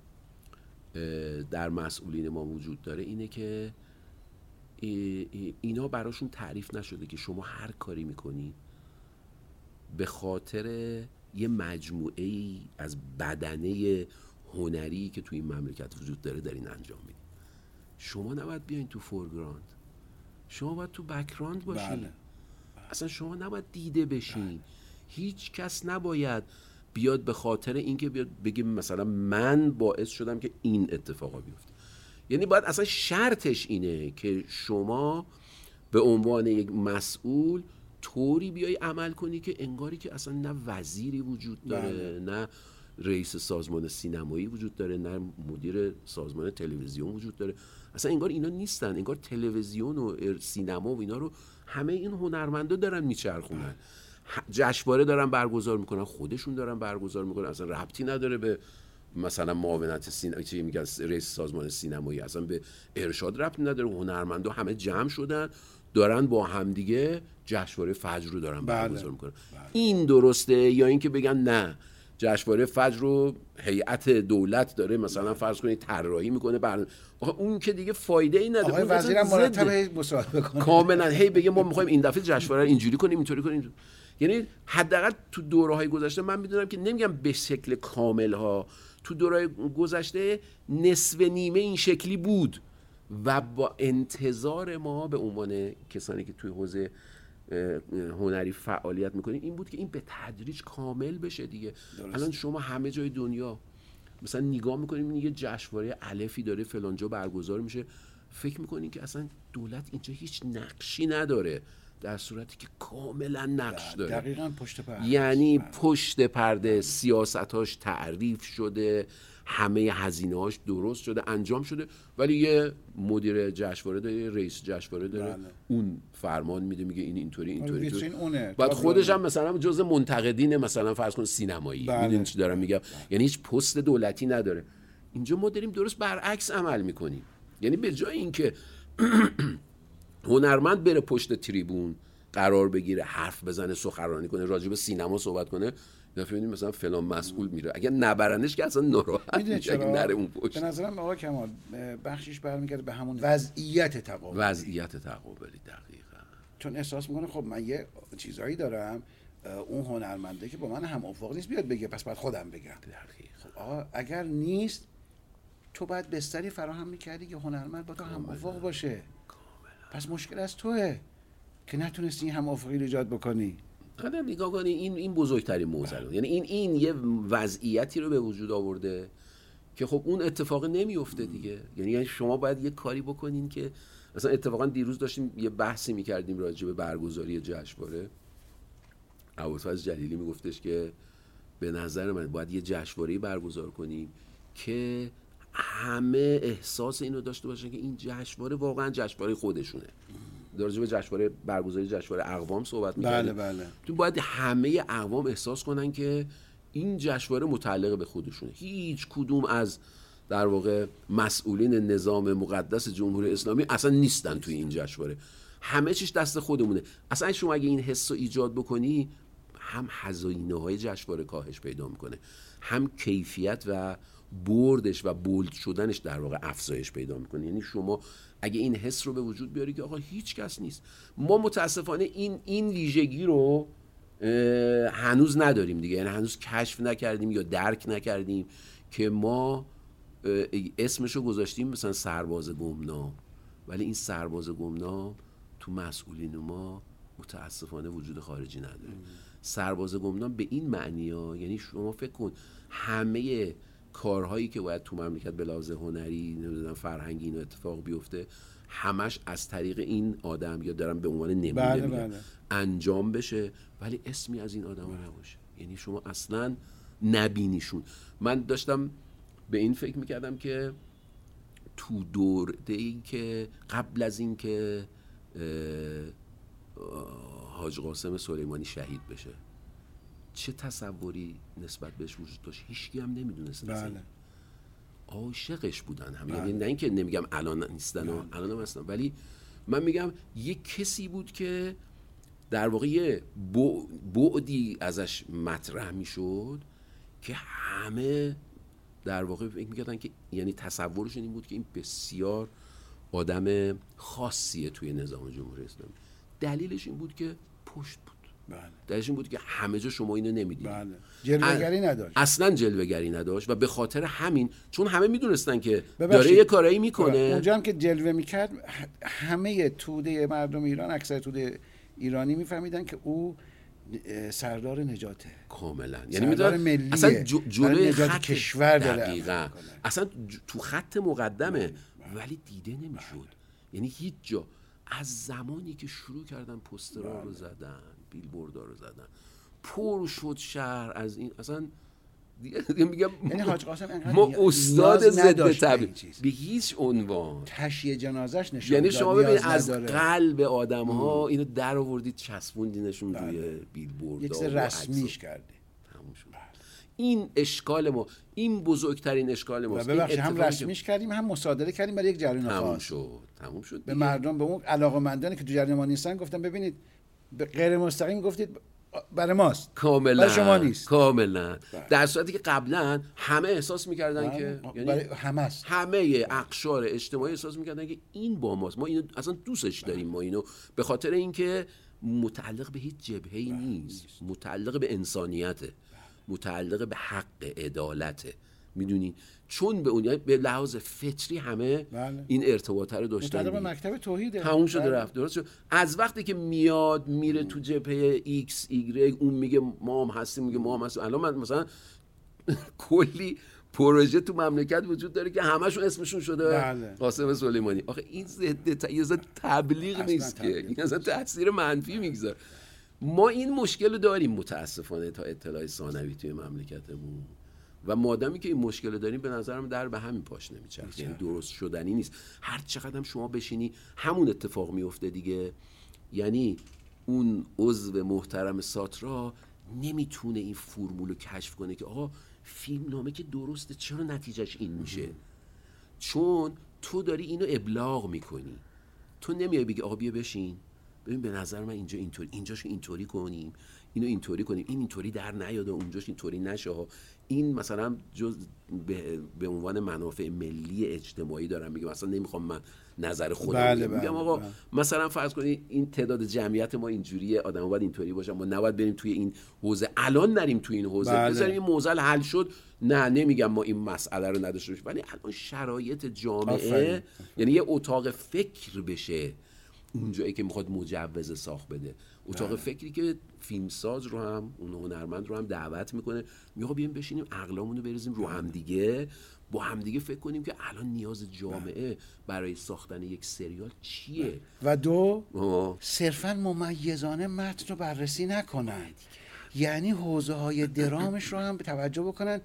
Speaker 2: در مسئولین ما وجود داره اینه که اینا براشون تعریف نشده که شما هر کاری می‌کنید به خاطر یه مجموعه ای از بدنه هنری که توی این مملکت وجود داره دارین انجام میدین. شما نباید بیاین تو foreground شما باید تو background باشین. بله. اصلا شما نباید دیده بشین. هیچ کس نباید بیاد به خاطر اینکه بیاد بگه مثلا من باعث شدم که این اتفاقا بیفته یعنی باید اصلا شرطش اینه که شما به عنوان یک مسئول طوری بیای عمل کنی که انگاری که اصلا نه وزیری وجود داره بله. نه رئیس سازمان سینمایی وجود داره نه مدیر سازمان تلویزیون وجود داره اصلا انگار اینا نیستن انگار تلویزیون و سینما و اینا رو همه این هنرمندا دارن میچرخونن. جشنواره دارن برگزار می‌کنن خودشون دارن برگزار می‌کنن. اصلا ربطی نداره به مثلا معاونت سینما چی میگن رئیس سازمان سینمایی. اصلا به ارشاد ربط نداره. هنرمندا همه جمع شدن دارن با همدیگه جشنواره فجر رو دارن بله. برگزار می‌کنن. بله. این درسته یا اینکه بگن نه؟ جشنواره فجر رو هیئت دولت داره مثلا فرض کنید طراحی می‌کنه بر اون که دیگه فایده ای نداره
Speaker 1: آقای وزیرم مرتب مصاحبه کنه
Speaker 2: کاملا هی بگه ما می‌خوایم این دفعه جشنواره اینجوری کنیم اینطوری کنیم. یعنی حداقل تو دوره های گذشته من می‌دونم که نمیگم به شکل کامل ها تو دوره گذشته نصف نیمه این شکلی بود و با انتظار ما به عنوان کسانی که توی حوزه هنری فعالیت می‌کنیم این بود که این به تدریج کامل بشه دیگه. الان شما همه جای دنیا مثلا نگاه می‌کنیم یه جشنواره الفی داره فلانجا برگزار میشه. فکر می‌کنیم که اصلا دولت اینجا هیچ نقشی نداره در صورتی که کاملا نقش داره.
Speaker 1: دقیقا پشت پرده
Speaker 2: یعنی پشت پرده سیاستاش تعریف شده. همه هزینه هاش درست شده انجام شده. ولی یه مدیر جشنواره داره رئیس جشنواره داره. بله. اون فرمان میده میگه این اینطوری اینطوری
Speaker 1: اونه.
Speaker 2: بعد خودش هم مثلا جز منتقدین مثلا فرض کن سینمایی. بله. می‌دونی چی دارم میگم؟ بله. یعنی هیچ پست دولتی نداره. اینجا ما داریم درست برعکس عمل می‌کنیم. یعنی به جای اینکه هنرمند بره پشت تریبون قرار بگیره حرف بزنه سخنرانی کنه راجع به سینما صحبت کنه دفعه مثلا فلان مسئول میره. اگر نبرنش که اصلا ناراحت میشه اگه نره اون پشت.
Speaker 1: به نظرم آقا کمال بخشش برمیگرده به همون وضعیت تقابلی.
Speaker 2: وضعیت تقابلی دقیقا.
Speaker 1: چون احساس می‌کنه خب من یه چیزایی دارم اون هنرمنده که با من هم افاق نیست بیاد بگه پس باید خودم بگم. خب آقا اگر نیست تو باید بستری فراهم می‌کردی که هنرمند با تو هم افاق باشه. پس مشکل از توه که نتونستی هم افاقی رو ایجاد بکنی.
Speaker 2: آدم نگاه کنی این این بزرگترین موزه یعنی این این یه وضعیتی رو به وجود آورده که خب اون اتفاق نمیفته دیگه. یعنی شما باید یه کاری بکنین که مثلا اتفاقا دیروز داشتیم یه بحثی می‌کردیم راجع به برگزاری جشنواره. ابوالفضل جلیلی میگفتش که به نظر من باید یه جشنواره برگزار کنیم که همه احساس اینو داشته باشن که این جشنواره واقعا جشنواره خودشونه. در به جشنواره برگزاری جشنواره اقوام صحبت
Speaker 1: می‌کنیم بله بله.
Speaker 2: تو باید همه اقوام احساس کنن که این جشنواره متعلق به خودشونه. هیچ کدوم از در واقع مسئولین نظام مقدس جمهوری اسلامی اصلا نیستن توی این جشنواره. همه چیش دست خودمونه. اصلا شما اگه این حس رو ایجاد بکنی هم هزینه های جشنواره کاهش پیدا می‌کنه. هم کیفیت و بردش و بولد شدنش در واقع افزایش پیدا می‌کنه. یعنی شما اگه این حس رو به وجود بیاری که آقا هیچ کس نیست. ما متاسفانه این این ویژگی رو هنوز نداریم دیگه. یعنی هنوز کشف نکردیم یا درک نکردیم که ما اسمش رو گذاشتیم مثلا سرباز گمنام ولی این سرباز گمنام تو مسئولین ما متاسفانه وجود خارجی نداره. سرباز گمنام به این معنی ها یعنی شما فکر کن همه کارهایی که باید تو مملکت به لحاظ هنری نمی‌دونم فرهنگی اینو اتفاق بیفته همش از طریق این آدم یا دارم به عنوان نمونه
Speaker 1: بله، بله.
Speaker 2: انجام بشه ولی اسمی از این آدم نباشه. یعنی شما اصلا نبینیشون. من داشتم به این فکر می‌کردم که تو دوره ای که قبل از این که حاج قاسم سلیمانی شهید بشه. چه تصوری نسبت بهش وجود داشت؟ هیچکی هم نمی‌دونست
Speaker 1: بله.
Speaker 2: عاشقش بودن هم
Speaker 1: بله.
Speaker 2: یعنی نه اینکه نمیگم الان نیستن و الان هم هستن ولی من میگم یه کسی بود که در واقع یه بع- بعدی ازش مطرح می‌شد که همه در واقع فکر می‌کردن که یعنی تصورشون این بود که این بسیار آدم خاصیه توی نظام جمهوری اسلامی. دلیلش این بود که پشت بود
Speaker 1: بله.
Speaker 2: دلیلش این بود که همه جا شما اینو نمی‌دید
Speaker 1: بله. جلوگری نداشت.
Speaker 2: اصلا جلوگری نداشت و به خاطر همین چون همه می‌دونستن که
Speaker 1: ببخشید.
Speaker 2: داره یه کارایی می‌کنه.
Speaker 1: اونجا هم که جلوه می‌کرد همه توده مردم ایران اکثر توده ایرانی میفهمیدن که او سردار نجاته.
Speaker 2: کاملا. یعنی
Speaker 1: ملیه.
Speaker 2: اصلا جلوی خط
Speaker 1: کشور
Speaker 2: دقیقاً. اصلا تو خط مقدمه ولی دیده نمی‌شد. یعنی هیچ جا از زمانی که شروع کردن پسترها رو زدن بیلبوردها رو زدن. پر شد شهر از این اصلا دیگه دیگه میگم
Speaker 1: یعنی حاج قاسم
Speaker 2: ما استاد ضد
Speaker 1: نداشت به
Speaker 2: هیچ عنوان.
Speaker 1: تشییع جنازش نشون
Speaker 2: یعنی شما ببینید از. قلب آدم ها اینو در آوردید چسبوندینشون روی
Speaker 1: بله.
Speaker 2: بیلبورد
Speaker 1: یک رسمیش کرده
Speaker 2: تموم شد. این اشکال ما این بزرگترین اشکال ما.
Speaker 1: ببخشید هم رسمیش کردیم هم مصادره کردیم برای یک جریان
Speaker 2: تموم
Speaker 1: خاص.
Speaker 2: شد تموم شد
Speaker 1: به. مردم به اون علاقمندانی که تو جریان ما نیستن گفتم ببینید به غیر مستقیم گفتید برای ماست.
Speaker 2: کاملا
Speaker 1: برای شما نیست.
Speaker 2: کاملا.
Speaker 1: بله.
Speaker 2: در صورتی که قبلا همه احساس می‌کردن که یعنی
Speaker 1: برای همه است.
Speaker 2: همه اقشار اجتماعی احساس می‌کردن که این با ماست. ما اینو اصلا دوستش داریم ما اینو. به خاطر اینکه متعلق به هیچ جبهه ای نیست. متعلق به انسانیته. متعلق به حق عدالته. می‌دونی؟ چون به اون یعنی به لحاظ فطری همه
Speaker 1: بله.
Speaker 2: این ارتباطه رو داشتن.
Speaker 1: مکتب توحیده.
Speaker 2: تموم شده
Speaker 1: بله.
Speaker 2: رفت. درست شد. از وقتی که میاد میره تو جبهه ایکس ایگرگ اون میگه ما هم هستیم میگه ما هم هستیم. الان من مثلا کلی پروژه تو مملکت وجود داره که همشون اسمشون شده.
Speaker 1: بله.
Speaker 2: قاسم سلیمانی. آخه این ضد ت... تبلیغ نیست که. این اصلا تاثیر منفی می‌گذاره. ما این مشکل رو داریم متاسفانه تا اطلاع ثانوی توی مملکتمون. و مادامی که این مشکل داریم به نظرم در به همین پاش نمیچرخه. یعنی درست شدنی نیست. هر چقدر هم شما بشینی همون اتفاق میفته دیگه. یعنی اون عضو محترم ساترا نمی‌تونه این فرمول رو کشف کنه که آقا فیلم نامه که درسته چرا نتیجهش این میشه؟ چون تو داری اینو ابلاغ می‌کنی. تو نمیای بگی آقا بیا بشین. ببین به نظر من اینجا اینطوری اینجاشو اینطوری کنیم. اینو اینطوری کنیم این اینطوری در نیاد و اونجاش اینطوری نشه ها. این مثلا جز به, به عنوان منافع ملی اجتماعی دارم میگم اصلا نمی‌خوام من نظر خودم
Speaker 1: بله،
Speaker 2: بگم. میگم
Speaker 1: بله،
Speaker 2: آقا
Speaker 1: بله.
Speaker 2: مثلا فرض کنید این تعداد جمعیت ما اینجوریه آدم باید اینطوری باشن ما نباید بریم توی این حوزه الان نریم توی این حوزه
Speaker 1: بله.
Speaker 2: بذاریم این موزل حل شد نه نمیگم ما این مسئله رو نداشته باشیم ولی الان شرایط جامعه
Speaker 1: آفرین.
Speaker 2: یعنی یه اتاق فکر بشه اونجایی که می‌خواد مجوز ساخت بده. اتاق
Speaker 1: بله.
Speaker 2: فکری که فیلمساز رو هم اون هنرمند رو هم دعوت می‌کنه. میگه بیایم بشینیم عقلامون رو بریزیم رو همدیگه. با همدیگه فکر کنیم که الان نیاز جامعه برای ساختن یک سریال چیه؟
Speaker 1: و دو
Speaker 2: آه.
Speaker 1: صرفا ممیزانه متن رو بررسی نکنن. یعنی حوزه های درامش رو هم توجه بکنن.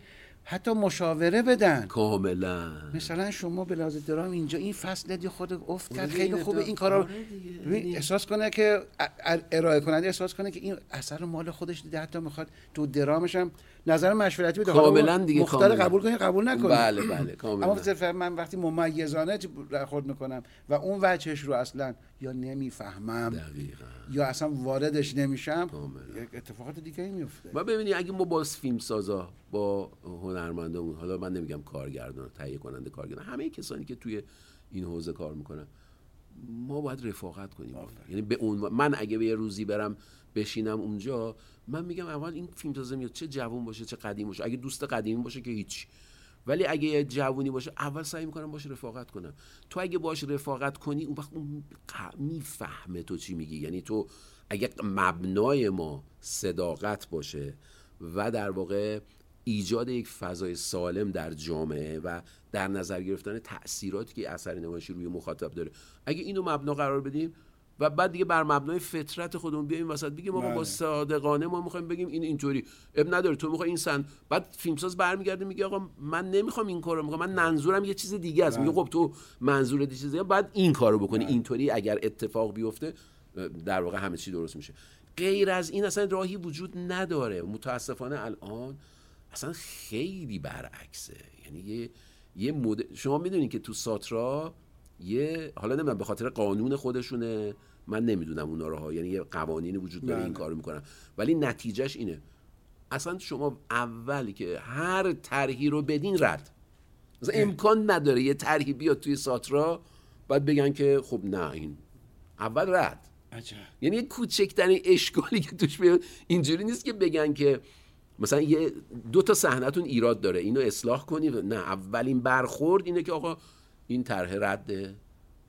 Speaker 1: حتی مشاوره بدن.
Speaker 2: کاملا.
Speaker 1: مثلا شما به لحاظ درام اینجا این فصل دی خود افت کرد.
Speaker 2: آره
Speaker 1: خیلی خوبه این کارا رو.
Speaker 2: آره یعنی-
Speaker 1: احساس کنه که ارائه کننده احساس کنه که این اثر مال خودش دیده حتی می‌خواد تو درامش هم نظر مشورتی بده
Speaker 2: کاملا دیگه،
Speaker 1: مختار. قبول کنید قبول نکنید
Speaker 2: بله بله کاملا
Speaker 1: اما صرفا من وقتی ممیزانه برخورد می‌کنم و اون وجهش رو اصلا یا نمی‌فهمم
Speaker 2: دقیقا
Speaker 1: یا اصلا واردش نمیشم
Speaker 2: کاملا.
Speaker 1: یک اتفاقات دیگه ای میفته
Speaker 2: ما ببینید اگه ما با فیلم سازا با هنرمندامون حالا من نمیگم کارگردان تهیه کننده کارگردان همه کسانی که توی این حوزه کار می‌کنن ما باید رفاقت کنیم. یعنی به اون من اگه به یه روزی برم بشینم اونجا من میگم اول این فیلم سازه میاد چه جوون باشه چه قدیم باشه. اگه دوست قدیمی باشه که هیچ. ولی اگه یه جوونی باشه اول سعی می‌کنم باش رفاقت کنم. تو اگه باش رفاقت کنی اون وقت اون می‌فهمه تو چی میگی. یعنی تو اگه مبنای ما صداقت باشه و در واقع ایجاد یک فضای سالم در جامعه و در نظر گرفتن تاثیراتی که اثر نمایشی روی مخاطب داره. اگه اینو مبنا قرار بدیم و بعد دیگه بر مبنای فطرت خودمون بیایم وسط. بگیم ما با
Speaker 1: بله.
Speaker 2: صادقانه ما می‌خوایم بگیم این اینطوری. اب نداره. تو می‌خوای این سن بعد فیلمساز برمیگرده میگه آقا من نمی‌خوام این کارو می‌خوام من منظورم یه چیز دیگه است. میگه
Speaker 1: بله.
Speaker 2: خب تو منظورت یه چیز دیگه. بعد این کارو بکنی.
Speaker 1: بله.
Speaker 2: اینطوری اگر اتفاق بیفته در واقع همه چی درست میشه. غیر از این اصلا راهی وجود نداره. متاسفانه الان اصلا خیلی برعکسه. یعنی یه یه مد... شما می‌دونید که تو ساترا یه حالا نمی‌دونم به خاطر قانون خودشونه. من نمی‌دونم اونا رو ها. یعنی یه قوانینی وجود داره
Speaker 1: بله.
Speaker 2: این کارو می‌کنن. ولی نتیجهش اینه. اصلا شما اولی که هر طرحی رو بدین رد. مثلا امکان نداره یه طرحی بیاد توی ساترا بعد بگن که خب نه این اول رد.
Speaker 1: عجب.
Speaker 2: یعنی یه کوچکترین اشکالی که توش بیاد اینجوری نیست که بگن که مثلا یه دو تا صحنتون ایراد داره. اینو اصلاح کنی نه اولین برخورد اینه که آقا این طرح رده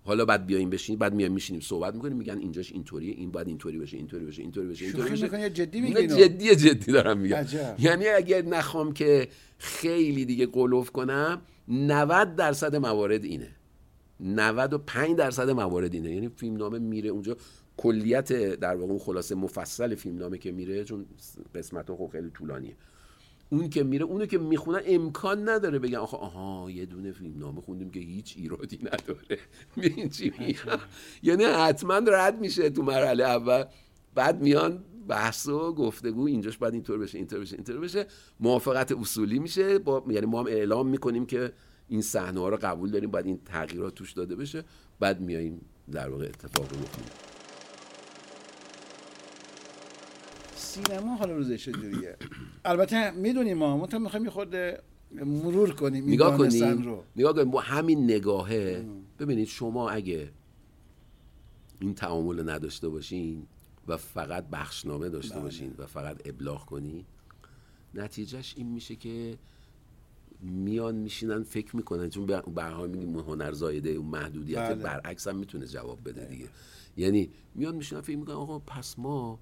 Speaker 2: حالا بعد بیایم بشینیم بعد میایم میشینیم صحبت می‌کنیم میگن اینجاش اینطوریه این باید اینطوری بشه اینطوری بشه اینطوری بشه اینطوری بشه.
Speaker 1: جدی اینو؟
Speaker 2: جدی جدی دارم میگم.
Speaker 1: عجب.
Speaker 2: یعنی اگر نخوام که خیلی دیگه قلوف کنم 90 درصد موارد اینه. 95 درصد موارد اینه. یعنی فیلمنامه میره اونجا. کلیت در واقع اون خلاصه مفصل فیلمنامه که میره چون قسمت خب خیلی طولانیه. اون که میره اونو که می‌خونن امکان نداره بگن آخه آها یه دونه فیلمنامه خوندیم که هیچ ایرادی نداره. ببین چی یعنی حتما رد میشه تو مرحله اول. بعد میان بحث و گفتگو اینجاش باید اینطور بشه اینطور بشه اینطور بشه. موافقت اصولی میشه. با یعنی ما هم اعلام می‌کنیم که این صحنه ها رو قبول داریم باید این تغییرات توش داده بشه. بعد میاییم در واقع اتفاق رو می‌کنیم
Speaker 1: سینما حالا روزش چجوریه البته می‌دونیم ما منتها می‌خوایم یه خورده مرور کنیم این
Speaker 2: نگاه کنیم.
Speaker 1: رو.
Speaker 2: نگاه کنیم. با همین نگاهه. ببینید شما اگه این تعامل رو نداشته باشین و فقط بخشنامه داشته
Speaker 1: بله.
Speaker 2: باشین و فقط ابلاغ کنین نتیجهش این میشه که میان میشینن فکر می‌کنن. چون به هر حال میگیم هنر زایده اون محدودیت
Speaker 1: بله.
Speaker 2: برعکس هم می‌تونه جواب بده دیگه. یعنی میان میشینن فکر می‌کنن آقا پس ما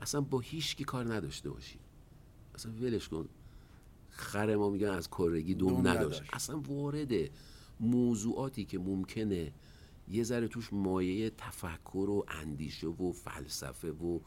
Speaker 2: اصلا با هیچ کی کار نداشته باشیم اصلا ولش کن. خر ما میگن از کرگی دوم
Speaker 1: دوم
Speaker 2: نداشت.
Speaker 1: نداشت.
Speaker 2: اصلا وارد موضوعاتی که ممکنه یه ذره توش مایه تفکر و اندیشه و فلسفه و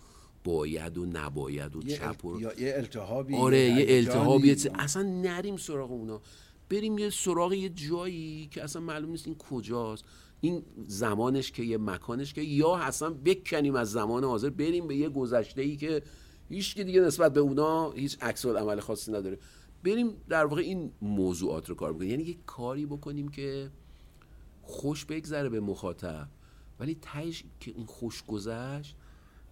Speaker 2: باید و نباید و چپ و
Speaker 1: یا یه التهابی
Speaker 2: آره یه
Speaker 1: هیجانی.
Speaker 2: التهاب یه چیز- اصلا نریم سراغ اونا. بریم یه سراغ یه جایی که اصلا معلوم نیست این کجاست. این زمانش که یه مکانش که یا اصلا بکنیم از زمان حاضر بریم به یه گذشته ای که هیچ که دیگه نسبت به اونا هیچ عکس عمل خاصی نداره. بریم در واقع این موضوعات رو کار بکنیم. یعنی یه کاری بکنیم که خوش بگذره به مخاطب ولی تهش که این خوش گذشت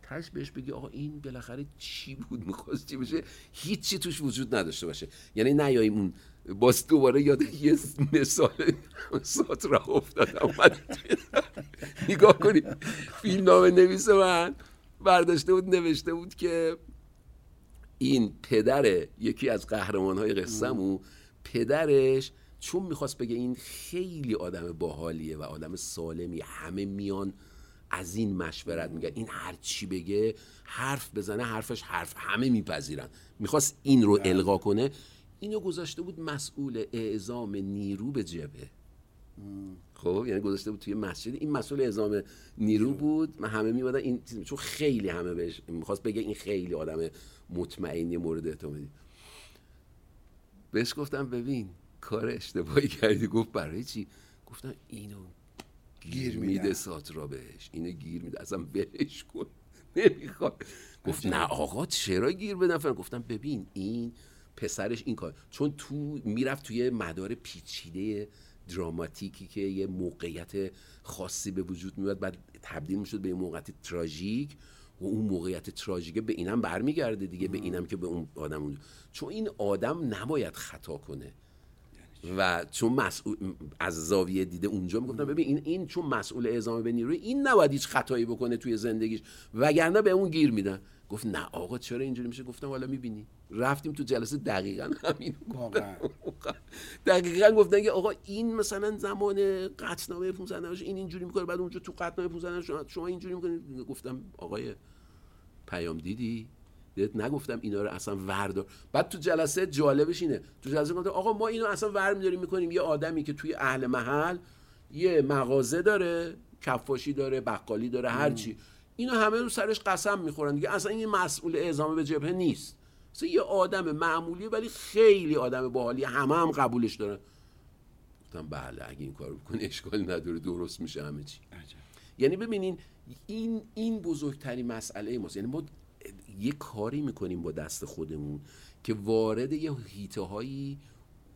Speaker 2: تهش بهش بگی آقا این بالاخره چی بود؟ می‌خواست چی بشه؟ هیچی توش وجود نداشته باشه. یعنی نیاییم اون باز دوباره یاد یه مثال ساترا افتادم. اومد نگاه کنید فیلم نامه نویس من برداشته بود نوشته بود که این پدر یکی از قهرمان های قصهمو پدرش چون می‌خواست بگه این خیلی آدم باحالیه و آدم سالمی همه میان از این مشورت میگن این هر چی بگه حرف بزنه حرفش حرف همه میپذیرن. می‌خواست این رو القا کنه. اینو گذاشته بود مسئول اعزام نیرو به جبهه. خب یعنی گذاشته بود توی مسجد. این مسئول اعزام نیرو بود. من همه میبادن این چون خیلی همه بهش می‌خواست بگه این خیلی آدم مطمئنی مورد اعتمادی. بهش گفتم ببین کار اشتباهی کردی. گفت برای چی؟ گفتم اینو گیر میده
Speaker 1: میدن.
Speaker 2: ساترا بهش. اینو گیر میده اصلا ولش کن. نمی‌خواد. گفت نه آقا چرا گیر بدن فلان. گفتم ببین این پسرش این کار. چون تو می‌رفت توی مدار پیچیده دراماتیکی که یه موقعیت خاصی به وجود میاد بعد تبدیل می‌شد به یه موقعیت تراژیک و اون موقعیت تراژیکه به اینم برمیگرده دیگه به اینم که به اون آدم اون چون این آدم نباید خطا کنه. و چون مسئول از زاویه دیده اونجا می‌گفتم ببین این این چون مسئول اعزام به نیروی این نباید هیچ خطایی بکنه توی زندگیش وگرنه به اون گیر میدن. گفت نه آقا چرا اینجوری میشه؟ گفتم حالا می‌بینی. رفتیم تو جلسه دقیقا همین
Speaker 1: واقعا.
Speaker 2: دقیقا گفتن که آقا این مثلا زمان قطنامه 500 این اینجوری می‌کنه بعد اونجا تو قطنامه 500 شما, اینجوری می‌کنید. گفتم آقای پیام دیدی؟ نگفتم اینا رو اصلا وردار. بعد تو جلسه جالبش اینه. تو جلسه گفتم آقا ما اینو اصلا ور میداریم می‌کنیم. یه آدمی که توی اهل محل یه مغازه داره کفاشی داره بقالی داره هرچی اینو همه رو سرش قسم می‌خورن دیگه. اصلا این مسئول اعزام به جبهه نیست. مثلا یه آدم معمولی ولی خیلی آدم باحالی. همه هم قبولش دارن. گفتم بله اگه این کار بکنه اشکالی نداره. درست میشه همه چی. یعنی ببینین این این بزرگترین مسئله ماست. یعنی ما یه کاری می‌کنیم با دست خودمون که وارد یه هیته هایی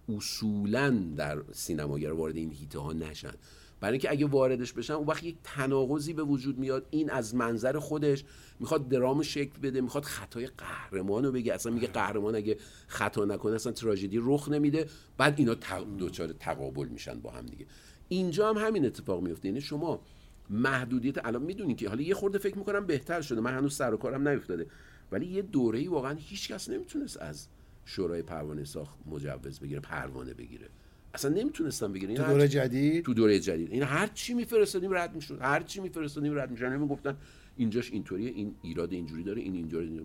Speaker 2: اصولا در سینماگر وارد این هیته ها نشن. برای اینکه اگه واردش بشن اون وقت یک تناقضی به وجود میاد. این از منظر خودش می‌خواد درام شکل بده می‌خواد خطای قهرمان رو بگه. اصلا میگه قهرمان اگه خطا نکنه اصلا تراژدی رخ نمیده. بعد اینا دوچار تقابل میشن با هم دیگه. اینجا هم همین اتفاق میفته. یعنی شما محدودیت الان می‌دونین که حالا یه خورده فکر می‌کنم بهتر شده. من هنوز سر و کارم نیفتاده. ولی یه دوره‌ای واقعا هیچ کس نمی‌تونست از شورای پروانه ساخت مجوز بگیره پروانه بگیره. اصلا نمی‌تونستم بگیرن.
Speaker 1: تو دوره جدید؟
Speaker 2: تو دوره جدید. این هر چی میفرستادیم رد می‌شد. هر چی میفرستادیم رد می‌شد. همین گفتن اینجاش اینطوریه این ایراد اینجوری داره این اینجوری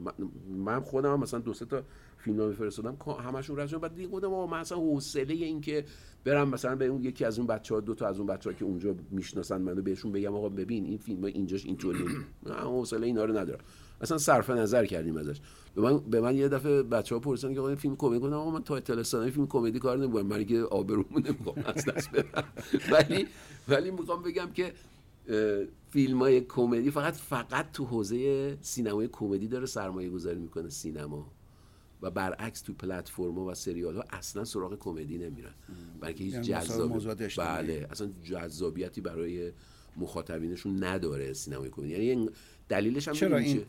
Speaker 2: من خودم هم مثلا دو سه تا فیلم نامه فرستادم همشون رد شدن. بعد دیگه گفتم من مثلا حوصله این که برم مثلا به اون یکی از اون بچه‌ها دو تا از اون بچه‌ها که اونجا می‌شناسن منو بهشون بگم آقا ببین این فیلم اینجاش اینطوریه. من حوصله اینا رو ندارم. اصلا صرف نظر کردیم ازش. به من به من یه دفعه بچه‌ها پرسیدن که آقا این فیلم کمدی گفتم آقا من تا تلستان فیلم کمدی کار نمی‌کنم. من که آبرومو نمی‌خوام از دست بدم. ولی ولی می‌خوام بگم که فیلم های کمدی فقط فقط تو حوزه سینمای کمدی داره سرمایه گذاری می‌کنه سینما. و برعکس تو پلتفرم و سریال ها اصلا سراغ کمدی نمیرن. بلکه هیچ یعنی جذاب بله اصلا جذابیتی برای مخاطبینشون نداره سینمای کمدی. یعنی دلیلش هم چرا این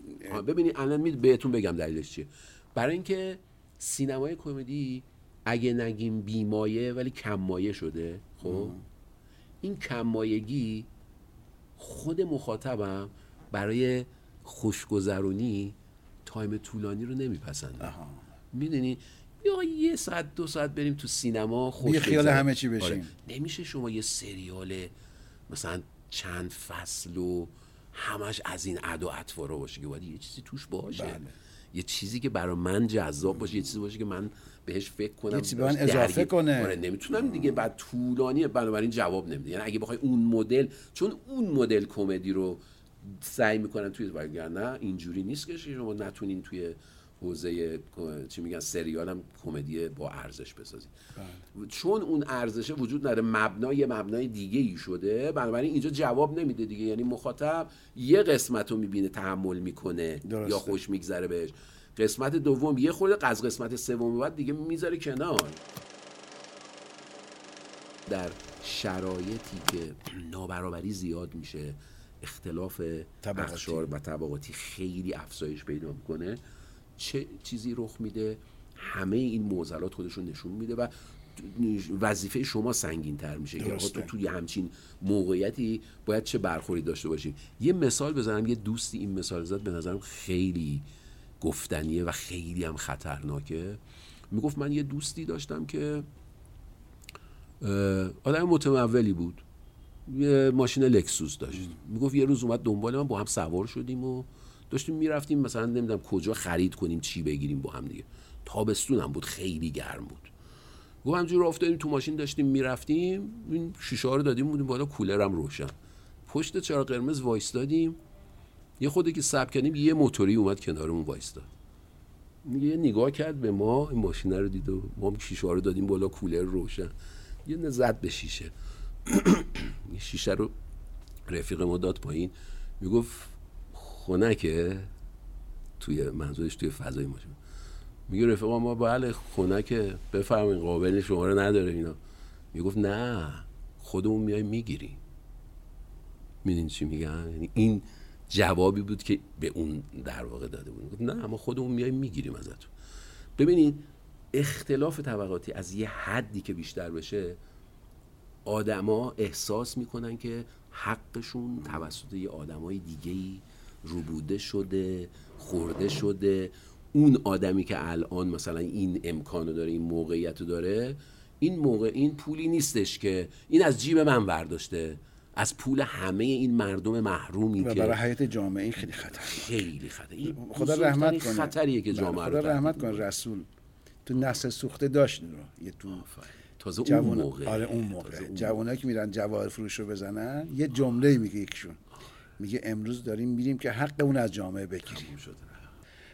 Speaker 2: ببینید الان می بهتون بگم دلیلش چیه. برای اینکه سینمای کمدی اگه نگیم بیمایه ولی کممایه شده خب؟ این کممایگی خود مخاطبم برای خوشگذرونی تایم طولانی رو نمیپسنده. می‌دونی؟ یا یه ساعت دو ساعت بریم تو سینما
Speaker 1: خوش خیال همه چی بشیم. آره.
Speaker 2: نمیشه شما یه سریال مثلا چند فصل و همش از این عد و اطوارا باشه که باید. یه چیزی توش باشه. بله. یه چیزی که برای من جذاب باشه یه چیزی باشه که من بهش فکر کنم یه
Speaker 1: چیزی به من اضافه کنه.
Speaker 2: آره نمی‌تونم دیگه. بعد طولانی بنابراین جواب نمیده. یعنی اگه بخوای اون مدل چون اون مدل کمدی رو سعی می‌کنن توی نه اینجوری نیست که شما نتونین توی حوزه چی میگن سریال هم کمدی با ارزش بسازید بله. چون اون ارزشه وجود نداره مبنای مبنای دیگه ای شده بنابراین اینجا جواب نمیده دیگه. یعنی مخاطب یه قسمت رو می‌بینه تحمل می‌کنه یا خوش میگذره بهش. قسمت دوم یه خورده از قسمت سوم بعد دیگه می‌ذاره کنار. در شرایطی که نابرابری زیاد میشه اختلاف اخشار و طبقاتی خیلی افزایش پیدا می‌کنه. چه چیزی رخ میده همه این معضلات خودشون نشون میده و وظیفه شما سنگین تر میشه که تو توی همچین موقعیتی باید چه برخوری داشته باشیم یه مثال بزنم یه دوستی این مثال زد به نظرم خیلی گفتنیه و خیلی هم خطرناکه. می‌گفت من یه دوستی داشتم که آدم متمولی بود. یه ماشین لکسوس داشت. می‌گفت یه روز اومد دنبال من با هم سوار شدیم و داشتیم می‌رفتیم مثلا نمی‌دونم کجا خرید کنیم چی بگیریم با هم دیگه. تابستون هم بود خیلی گرم بود. گفت همجور افتادیم تو ماشین داشتیم می‌رفتیم این شیشه رو دادیم بودیم بالا کولرم روشن. پشت چرا قرمز وایستادیم یه خودی که سب کردیم یه موتوری اومد کنارمون وایستاد یه نگاه کرد به ما این ماشین رو دید و ما شیشه رو دادیم بالا کولر روشن. یه نزد به شیشه. شیشه رو رفیق ما داد پایین. می‌گفت خونکه توی منظورش توی فضای ماشین. میگه رفیق ما بله خونکه بفرمایید قابل شما رو نداره اینا. می‌گفت نه خودمون میای می‌گیری میدین چی میگن؟ یعنی این جوابی بود که به اون در واقع داده بود. نه ما خودمون میایم می‌گیریم ازتون. ببینید اختلاف طبقاتی از یه حدی که بیشتر بشه آدما احساس می‌کنن که حقشون توسط یه آدمای دیگه ای روبوده شده خورده شده. اون آدمی که الان مثلا این امکانو داره این موقعیت رو داره این موقع این پولی نیستش که این از جیب من برداشته. از پول همه این مردم محرومی
Speaker 1: و
Speaker 2: که
Speaker 1: برای حیات جامعه این خیلی خطر
Speaker 2: خیلی خطر. این
Speaker 1: خدا رحمت کنه.
Speaker 2: خطریه که
Speaker 1: بله،
Speaker 2: جامعه
Speaker 1: خدا رحمت کنه. رسول. تو نسل سوخته داشت رو یه تو
Speaker 2: تازه اون موقع.
Speaker 1: آره اون موقع. جوانایی که میرن جواهر فروش رو بزنن یه جمله میگه یکشون میگه امروز داریم میریم که حق اون از جامعه بگیریم.
Speaker 2: شده.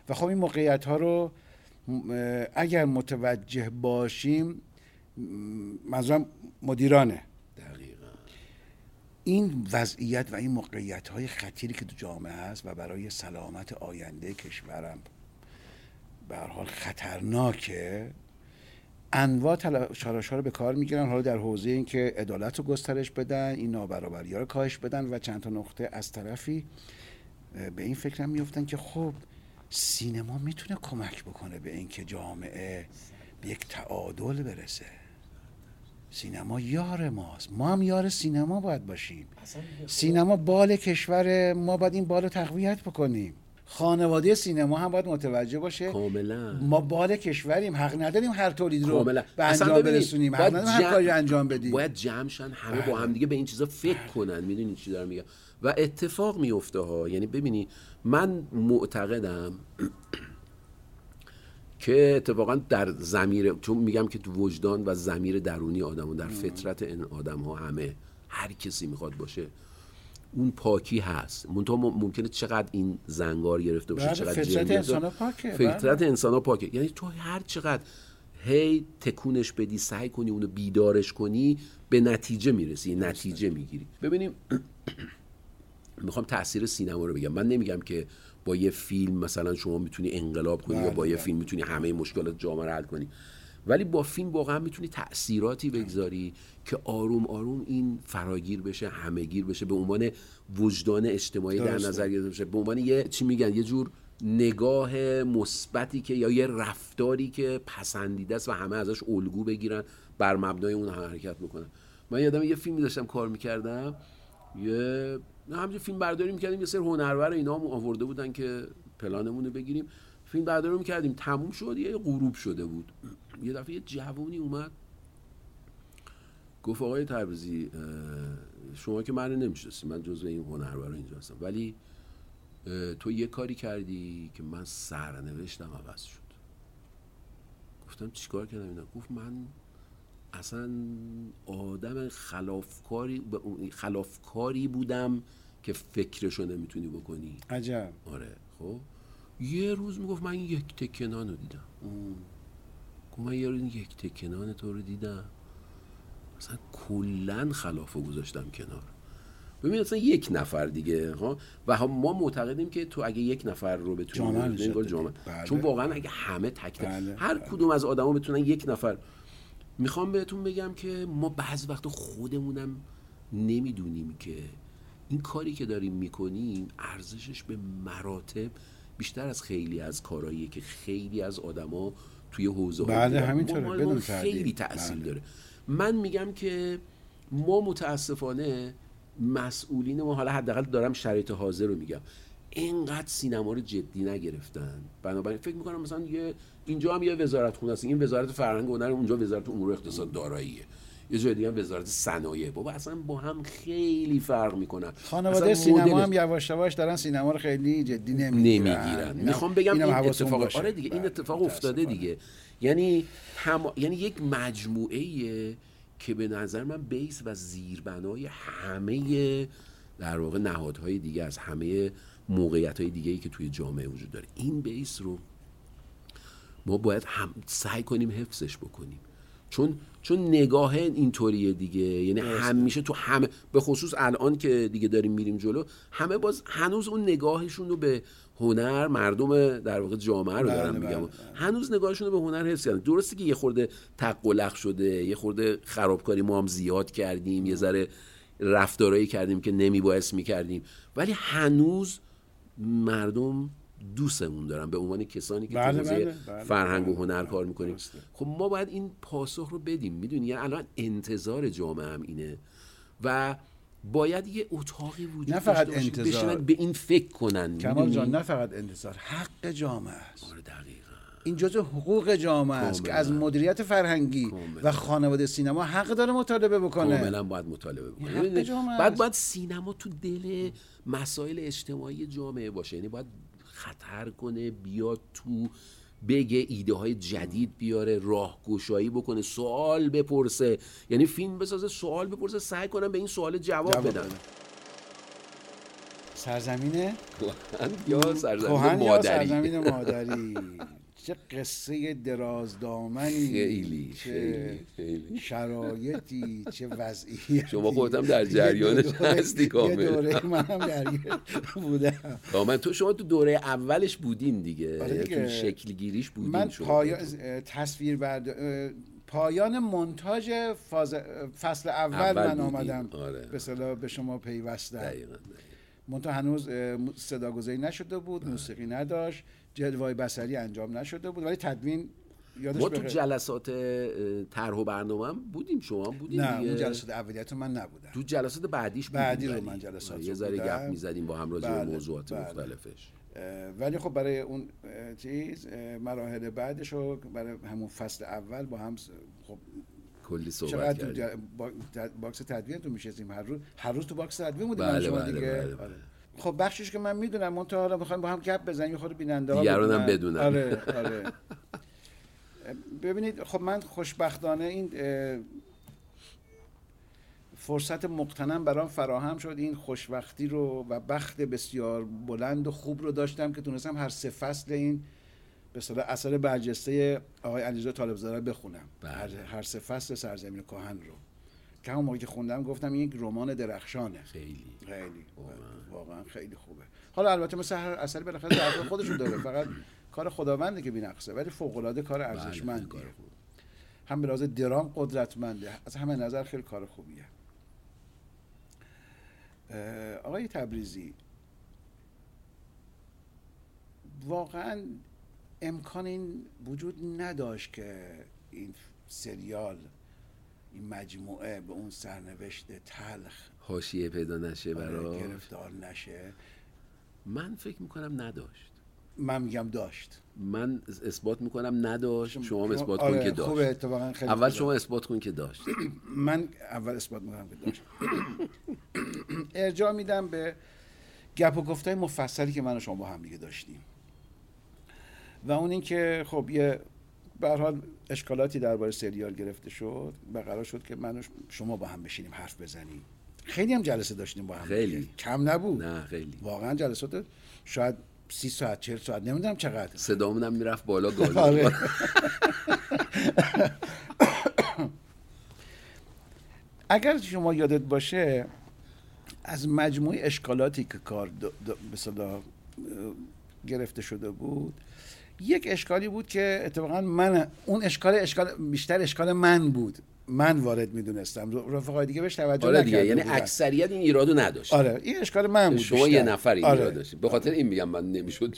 Speaker 1: و خب این موقعیت ها رو اگر متوجه باشیم منظورم مدیرانه.
Speaker 2: دقیقا.
Speaker 1: این وضعیت و این موقعیت های خطیری که تو جامعه هست و برای سلامت آینده کشورم به حال خطرناکه انواع تلاشارش ها رو به کار می‌گیرن. حالا در حوزه این که عدالت رو گسترش بدن این نابرابری ها رو کاهش بدن و چند تا نقطه از طرفی به این فکر هم میفتن که خب سینما می‌تونه کمک بکنه به اینکه جامعه به یک تعادل برسه. سینما یار ماست. ما هم یار سینما باید باشیم. سینما بال کشور ما باید این بال رو تقویت بکنیم. خانواده سینما هم باید متوجه باشه.
Speaker 2: کاملا.
Speaker 1: ما بال کشوریم حق نداریم هر تولید رو
Speaker 2: کاملا.
Speaker 1: به انجام برسونیم. حق نداریم هر
Speaker 2: جمع-
Speaker 1: کاری انجام بدیم.
Speaker 2: باید جمع شن همه با هم دیگه به این چیزا فکر کنن. می‌دونی چی دارم میگم؟ و اتفاق میفته ها. یعنی ببینی من معتقدم که اتفاقا در زمیر چون میگم که تو وجدان و زمیر درونی آدم و در فطرت این آدم ها همه هر کسی می‌خواد باشه اون پاکی هست. منتها ممکنه چقدر این زنگار گرفته باشه
Speaker 1: بله،
Speaker 2: چقدر
Speaker 1: فطرت انسان‌ها پاکه،
Speaker 2: فطرت انسان ها پاکه. یعنی تو هر چقدر هی تکونش بدی سعی کنی اونو بیدارش کنی به نتیجه می‌رسی نتیجه می‌گیری. ببینیم می‌خوام تاثیر سینما رو بگم. من نمیگم که با یه فیلم مثلا شما می‌تونی انقلاب کنی یا
Speaker 1: بله،
Speaker 2: با یه
Speaker 1: بله.
Speaker 2: فیلم می‌تونی همه مشکلات جامعه رو حل کنی. ولی با فیلم واقعا می‌تونی تاثیراتی بگذاری که آروم آروم این فراگیر بشه همهگیر بشه به عنوان وجدان اجتماعی در. نظر گرفته بشه. به عنوان یه چی میگن؟ یه جور نگاه مثبتی که یا یه رفتاری که پسندیده است و همه ازش الگو بگیرن بر مبنای اون حرکت بکنن. من یادم یه فیلمی داشتم کار می‌کردم. یه نه همینجور فیلم برداری می‌کردیم یه سری هنرور اینا هم آورده بودن که پلانمون رو بگیریم. فیلم برداری می‌کردیم تموم شد یه غروب شده بود. یه دفعه یه جوونی اومد. گفت آقای تبریزی شما که من رو نمی‌شناسی من جزو این هنرورا اینجا هستم. ولی تو یه کاری کردی که من سرنوشتم عوض شد. گفتم چیکار کردم اینا؟ گفت من اصلا آدم خلافکاری خلافکاری بودم که فکرشو نمی‌تونی بکنی.
Speaker 1: عجب.
Speaker 2: آره. خب؟ یه روز می‌گفت من یک تکنان رو دیدم. گفت من یه روز یک تکنان تو رو دیدم. اصلا کلا خلافه گذاشتم کنار. ببین اصلا یک نفر دیگه ها؟ و هم ما معتقدیم که تو اگه یک نفر رو بتونی
Speaker 1: جامعه.
Speaker 2: جامعه
Speaker 1: بله.
Speaker 2: چون واقعا اگه همه تک تک
Speaker 1: بله،
Speaker 2: هر
Speaker 1: بله.
Speaker 2: کدوم از آدما بتونن یک نفر. می‌خوام بهتون بگم که ما بعض وقت خودمونم نمی‌دونیم که این کاری که داریم می‌کنیم ارزشش به مراتب بیشتر از خیلی از کارهایی که خیلی از آدما توی حوزه
Speaker 1: بله، همینطوره، بدون
Speaker 2: خیلی. تاثیر
Speaker 1: بله.
Speaker 2: داره. من میگم که ما متاسفانه مسئولین ما حالا حداقل دارم شرایط حاضر رو میگم اینقدر سینما رو جدی نگرفتن. بنابراین فکر می‌کنم مثلا یه اینجا هم یه وزارت خونه است. این وزارت فرهنگ و هنر اونجا وزارت امور اقتصاد داراییه. یه جای دیگه هم وزارت صنایع. بابا اصلا با هم خیلی فرق می‌کنن.
Speaker 1: خانواده سینما هم یواش یواش دارن سینما رو خیلی جدی نمی‌گیرن.
Speaker 2: نمی‌گیرن. می‌خوام بگم این اتفاق آره دیگه این
Speaker 1: بله،
Speaker 2: اتفاق افتاده دیگه. یعنی هم... یعنی یک مجموعه که به نظر من بیس و زیربنای همه در واقع نهادهای دیگه از همه موقعیت های دیگه ای که توی جامعه وجود داره. این بیس رو ما باید هم سعی کنیم حفظش بکنیم. چون چون نگاه اینطوریه دیگه. یعنی همیشه تو همه به خصوص الان که دیگه داریم میریم جلو همه باز هنوز اون نگاهشون رو به هنر مردم در واقع جامعه رو
Speaker 1: بله،
Speaker 2: دارم
Speaker 1: بله،
Speaker 2: میگم
Speaker 1: بله.
Speaker 2: هنوز نگاهشون رو به هنر حفظ کردن. درسته که یه خورده تق و لق شده یه خورده خرابکاری ما هم زیاد کردیم یه ذره رفتارایی کردیم که نمیبایست می‌کردیم. ولی هنوز مردم دوستمون دارن به عنوان کسانی که
Speaker 1: بله، بله، بله،
Speaker 2: فرهنگ و هنر کار می‌کنیم. خب ما باید این پاسخ رو بدیم. می‌دونی؟ یعنی الان انتظار جامعه هم اینه و باید یه اتاقی وجود
Speaker 1: نه فقط انتظار.
Speaker 2: به این فکر کنن.
Speaker 1: کمال؟ جان نه فقط انتظار حق جامعه است.
Speaker 2: آره دقیقا.
Speaker 1: این جزء حقوق جامعه است که از مدیریت فرهنگی و خانواده سینما حق داره مطالبه بکنه.
Speaker 2: کاملا باید مطالبه بکنه.
Speaker 1: جامعه
Speaker 2: بعد. باید سینما تو دل مسائل اجتماعی جامعه باشه. یعنی باید خطر کنه بیاد تو بگه ایده های جدید بیاره راهگشایی بکنه سوال بپرسه. یعنی فیلم بسازه سوال بپرسه سعی کنم به این سوال جواب,
Speaker 1: جواب
Speaker 2: بدن.
Speaker 1: بده. سرزمین
Speaker 2: یا سرزمین
Speaker 1: کهن یا
Speaker 2: مادری؟
Speaker 1: سرزمین مادری؟ چه قصه درازدامنی
Speaker 2: خیلی
Speaker 1: چه
Speaker 2: خیلی خیلی
Speaker 1: شرایطی چه وضعیتی
Speaker 2: شما خودت هم در جریانش
Speaker 1: دوره-
Speaker 2: هستی کامل.
Speaker 1: یه دوره من هم درگیر بودم
Speaker 2: من تو شما تو دوره اولش بودین دیگه
Speaker 1: آره دیگه.
Speaker 2: تو شکلگیریش بودین
Speaker 1: من
Speaker 2: شما
Speaker 1: پایا... تصویر برد... پایان منتاج فاز... فصل اول,
Speaker 2: اول
Speaker 1: من. آمدم
Speaker 2: آره.
Speaker 1: به صلاح به شما پیوستم
Speaker 2: دقیقاً دقیقاً.
Speaker 1: منتها هنوز صداگذاری نشده بود موسیقی نداشت جلوه بصری انجام نشده بود ولی تدوین یادش
Speaker 2: ما تو
Speaker 1: بخیر.
Speaker 2: جلسات طرح و برنامه هم بودیم شما هم بودیم
Speaker 1: نه
Speaker 2: دیگه.
Speaker 1: اون جلسات اولیت من نبودم
Speaker 2: تو جلسات بعدیش
Speaker 1: بعدی رو. من جلسات
Speaker 2: آره، یه ذره. گپ می‌زدیم با هم راجع به
Speaker 1: بله،
Speaker 2: موضوعات
Speaker 1: بله.
Speaker 2: مختلفش
Speaker 1: ولی خب برای اون چیز مراحل بعدش رو برای همون فصل اول با هم خب
Speaker 2: کلی صحبت کردیم
Speaker 1: باکس تدوین تو میشستیم هر روز هر روز تو باکس تدوین بودیم
Speaker 2: بله،
Speaker 1: شما
Speaker 2: بله،
Speaker 1: دیگه
Speaker 2: بله، بله.
Speaker 1: خب بخشش که من می‌دونم منتها حالا می‌خوایم با هم گپ بزنیم خورده بیننده ها
Speaker 2: دیگران هم
Speaker 1: بدونن. آره آره. ببینید خب من خوشبختانه این فرصت مغتنم برام فراهم شد. این خوشبختی رو و بخت بسیار بلند و خوب رو داشتم که تونستم هر سه فصل این به اصطلاح اثر برجسته آقای علیرضا طالبزاده بخونم.
Speaker 2: بله.
Speaker 1: هر, هر سه فصل سرزمین کهن رو. که همون که خوندم گفتم این یک رمان درخشانه.
Speaker 2: خیلی.
Speaker 1: خیلی واقعا. خیلی خوبه. حالا البته مثل هر اثری بالاخره ظرف خودشون داره. فقط کار خداونده که بی‌نقصه ولی فوق العاده کار
Speaker 2: بله،
Speaker 1: ارزشمندیه. هم به لحاظ درام قدرتمنده. از همه نظر خیلی کار خوبیه. آقای تبریزی. واقعا امکان این وجود نداشت که این سریال این مجموعه به اون سرنوشت تلخ
Speaker 2: حاشیه پیدا نشه
Speaker 1: آره،
Speaker 2: برای
Speaker 1: گرفتار نشه.
Speaker 2: من فکر می‌کنم نداشت.
Speaker 1: من میگم داشت.
Speaker 2: من اثبات می‌کنم نداشت. شما هم اثبات
Speaker 1: آره،
Speaker 2: کن که داشت.
Speaker 1: خیلی
Speaker 2: اول. شما اثبات کن که داشت.
Speaker 1: من اول اثبات می‌کنم که داشت. ارجاع میدم به گپ و گفتای مفصلی که من و شما با هم دیگه داشتیم. و اون اینکه خب یه به حال اشکالاتی درباره سریال گرفته شد و قرار شد که من و شما با هم بشینیم حرف بزنیم. خیلی هم جلسه داشتیم با هم.
Speaker 2: خیلی.
Speaker 1: کم نبود.
Speaker 2: نه خیلی.
Speaker 1: واقعا جلسات شاید سی ساعت چهل ساعت نمی‌دونم چقدر.
Speaker 2: صدامون هم می‌رفت بالا گالو
Speaker 1: آره. اگر شما یادت باشه از مجموعه اشکالاتی که کار به گرفته شده بود یک اشکالی بود که اتفاقا من اون اشکال اشکال بیشتر اشکال من بود. من وارد می‌دونستم. رفقای دیگه بهش توجه
Speaker 2: آره دیگه یعنی
Speaker 1: بودن.
Speaker 2: اکثریت این ایرادو نداشت.
Speaker 1: آره این اشکال من بود
Speaker 2: شما
Speaker 1: بیشتر.
Speaker 2: یه نفر این
Speaker 1: آره.
Speaker 2: ایراد داشتید به خاطر این میگم من نمی‌شد.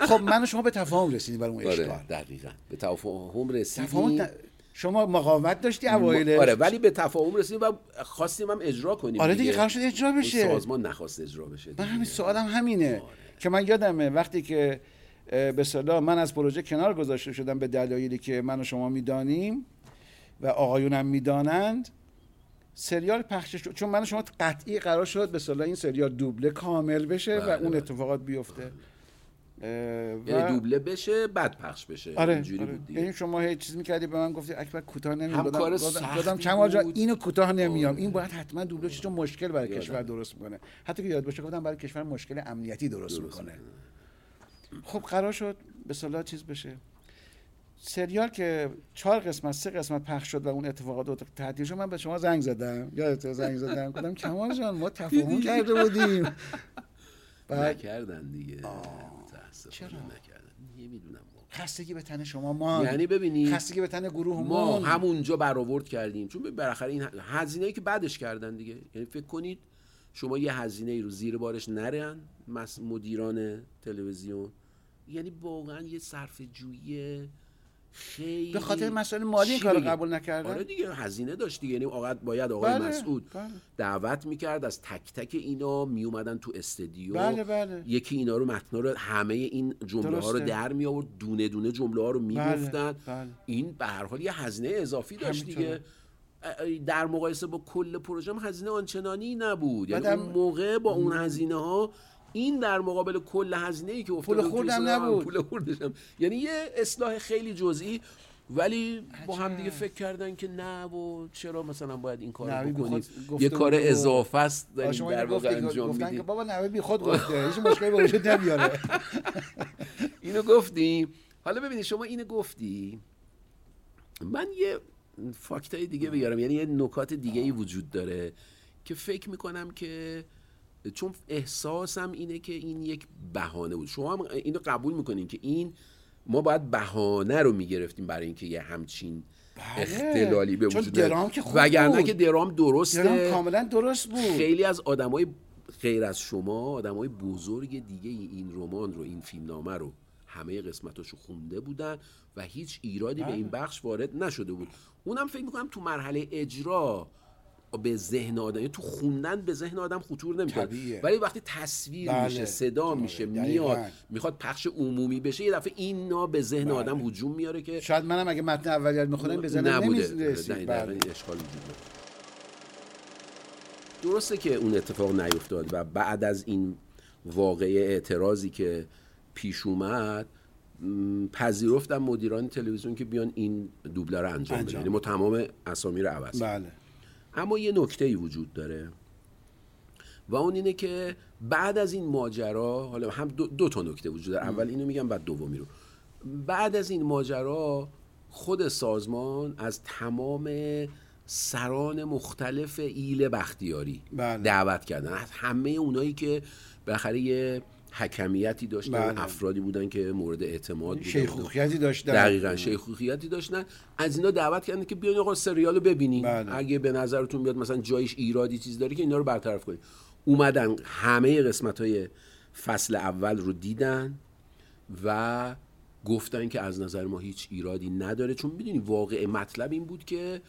Speaker 1: خب من و شما به تفاهم رسیدیم برای اون اشکال.
Speaker 2: آره دقیقا. به تفاهم رسیدیم.
Speaker 1: تفاهم شما مقاومت داشتی اوایل
Speaker 2: آره ولی به تفاهم رسیدیم و خواستیم هم اجرا کنیم
Speaker 1: آره دیگه. قرار شد اجرا بشه.
Speaker 2: سازمان نخواست اجرا بشه
Speaker 1: من. همین سوالم همینه که من یادمه وقتی که به صلاح من از پروژه کنار گذاشته شدم به دلایلی که من و شما می‌دانیم و آقایونم می‌دانند. سریال پخش شد. چون من و شما قطعی قرار شد به صلاح این سریال دوبله کامل بشه و
Speaker 2: بله،
Speaker 1: اون
Speaker 2: بله.
Speaker 1: اتفاقات بیفته. اه، و-
Speaker 2: یعنی دوبله بشه بعد پخش بشه.
Speaker 1: آره,
Speaker 2: اینجوری
Speaker 1: آره.
Speaker 2: بود دیگه.
Speaker 1: یعنی شما هیچ چیز می‌کردی به من گفتی اکبر کوتاه نمیام
Speaker 2: کار
Speaker 1: گفتم کمال جان
Speaker 2: بود.
Speaker 1: اینو کوتاه نمیام
Speaker 2: آره.
Speaker 1: این باید حتما دوبله چون مشکل برای
Speaker 2: یادم.
Speaker 1: کشور درست می‌کنه حتی که یاد باشه گفتم برای کشور مشکل امنیتی درست,
Speaker 2: درست
Speaker 1: می‌کنه. خب قرار شد به صلاح چیز بشه. سریال که چهار قسمت سه قسمت پخش شد و اون اتفاقات تعطیل شد من به شما زنگ زدم. یادت زنگ زدم. گفتم کمال جان ما تفاهم کرده بودیم.
Speaker 2: نکردن دیگه.
Speaker 1: چرا؟
Speaker 2: نکردن. نمی‌دونم
Speaker 1: خستگی به تن شما ما
Speaker 2: یعنی ببینید
Speaker 1: خستگی به تن گروه
Speaker 2: ما همونجا برآورد کردیم. چون بالاخره این هزینه ای که بعدش کردن دیگه. یعنی فکر کنید شما یه هزینه ای رو زیر بارش نرن مدیران تلویزیون یعنی واقعا یه صرف جویی خیلی
Speaker 1: به خاطر مسائل مالی این کارو؟ قبول نکردن؟
Speaker 2: آره دیگه هزینه داشت دیگه یعنی آقاد باید آقای
Speaker 1: بله،
Speaker 2: مسعود
Speaker 1: بله.
Speaker 2: دعوت می‌کرد از تک تک اینا میومدن تو استدیو
Speaker 1: بله، بله.
Speaker 2: یکی اینا رو متنا رو همه این جمله ها رو. در می آورد دونه دونه جمله ها رو می‌گفتن
Speaker 1: بله.
Speaker 2: این به هر حال یه هزینه اضافی داشت. دیگه در مقایسه با کل پروژه هم هزینه آنچنانی نبود یعنی اون موقع با اون هزینه ها این در مقابل کل هزینه ای که افتاده
Speaker 1: پول خوردم نبود.
Speaker 2: پول خوردش هم. یعنی یه اصلاح خیلی جزئی ولی با هم دیگه. فکر کردن که نه و چرا مثلا باید این کار
Speaker 1: نوی
Speaker 2: رو
Speaker 1: بی
Speaker 2: بکنیم
Speaker 1: خود گفته
Speaker 2: یه کار اضافه است داریم در
Speaker 1: اینو
Speaker 2: واقع انجام
Speaker 1: گفتن که
Speaker 2: میدیم
Speaker 1: بابا نوه بی خود گفته. هیچ مشکلی به وجود نمیاره.
Speaker 2: اینو گفتیم حالا ببینید شما اینو گفتی. من یه فاکتای دیگه بگم. یعنی یه نکات دیگه ای وجود داره که فکر می‌کنم که چون احساسم اینه که این یک بهانه بود. شما هم اینو قبول می‌کنین که این ما باید بهانه رو می‌گرفتیم برای اینکه یه همچین
Speaker 1: بله.
Speaker 2: اختلالی به وجود
Speaker 1: درام که خوب
Speaker 2: وگرنه
Speaker 1: بود.
Speaker 2: که درام درسته.
Speaker 1: درام کاملا درست بود.
Speaker 2: خیلی از آدمای غیر از شما آدمای بزرگ دیگه این رمان رو این فیلمنامه رو همه قسمتاشو خونده بودن و هیچ ایرادی به این بخش وارد نشده بود. اونم فکر می‌کنم تو مرحله اجرا به ذهن آدم یعنی تو خوندن به ذهن آدم خطور نمی‌کنه. ولی وقتی تصویر
Speaker 1: بله.
Speaker 2: میشه صدا
Speaker 1: آره،
Speaker 2: میشه. میاد می‌خواد پخش عمومی بشه یه دفعه اینا به ذهن آدم هجوم میاره که
Speaker 1: شاید منم اگه متن اولیت می‌خونم به ذهنم نمی‌رسید بله.
Speaker 2: این اشکال وجود. درسته که اون اتفاق نیفتاد و بعد از این واقعه اعتراضی که پیش اومد پذیرفتم مدیران تلویزیون که بیان این دوبله رو انجام بدن
Speaker 1: انجام
Speaker 2: یعنی ما تمام اسامی رو عوض.
Speaker 1: بله
Speaker 2: اما یه نکته ای وجود داره. و اون اینه که بعد از این ماجرا حالا هم دو, دو تا نکته وجود داره. اول اینو میگم بعد دومی رو. بعد از این ماجرا خود سازمان از تمام سران مختلف ایل بختیاری
Speaker 1: بله.
Speaker 2: دعوت کردن. از همه اونایی که بالاخره یه حکمیتی داشتن
Speaker 1: بله.
Speaker 2: افرادی بودن که مورد اعتماد بودن.
Speaker 1: شیخوخیتی داشتن.
Speaker 2: دقیقا شیخوخیتی داشتن. از اینا دعوت کردن که بیاین آقا سریال رو ببینین.
Speaker 1: بله.
Speaker 2: اگه به نظرتون بیاد مثلا جایش ایرادی چیز داره که اینا رو برطرف کنین. اومدن همه قسمت های فصل اول رو دیدن و گفتن که از نظر ما هیچ ایرادی نداره. چون می‌دونی واقع مطلب این بود که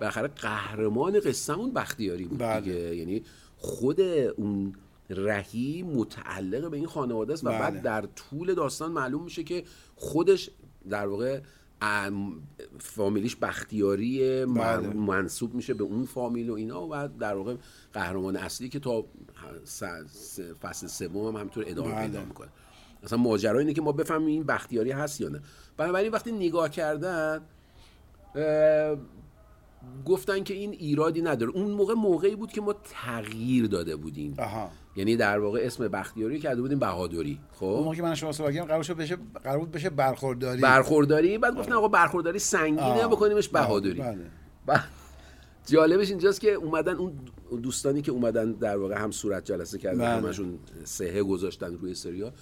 Speaker 2: بالاخره قهرمان قصهمون بختیاری بود
Speaker 1: بله.
Speaker 2: دیگه. یعنی خود اون رهی متعلق به این خانواده است و
Speaker 1: بله.
Speaker 2: بعد در طول داستان معلوم میشه که خودش در واقع ام، فامیلیش بختیاری من-
Speaker 1: بله.
Speaker 2: منصوب میشه به اون فامیل و اینا و در واقع قهرمان اصلی که تا فصل سوم هم همینطور ادامه
Speaker 1: بله.
Speaker 2: پیدا می‌کنه اصلا ماجرا اینه که ما بفهمیم این بختیاری هست یا نه بنابراین وقتی نگاه کردن گفتن که این ایرادی نداره اون موقع موقعی بود که ما تغییر داده بودیم
Speaker 1: آها
Speaker 2: یعنی در واقع اسم بختیاری کرده بودیم بهادری
Speaker 1: اون
Speaker 2: خب
Speaker 1: موقع که من شما صحبت کردم قرار شد بشه قرار بود بشه برخورداری
Speaker 2: برخورداری بعد گفتن آقا برخورداری سنگینه. بکنیمش بهادری
Speaker 1: بله.
Speaker 2: جالبش اینجاست که اومدن اون دوستانی که اومدن در واقع هم صورت جلسه کردن
Speaker 1: بله.
Speaker 2: همشون سهه گذاشتن روی سریال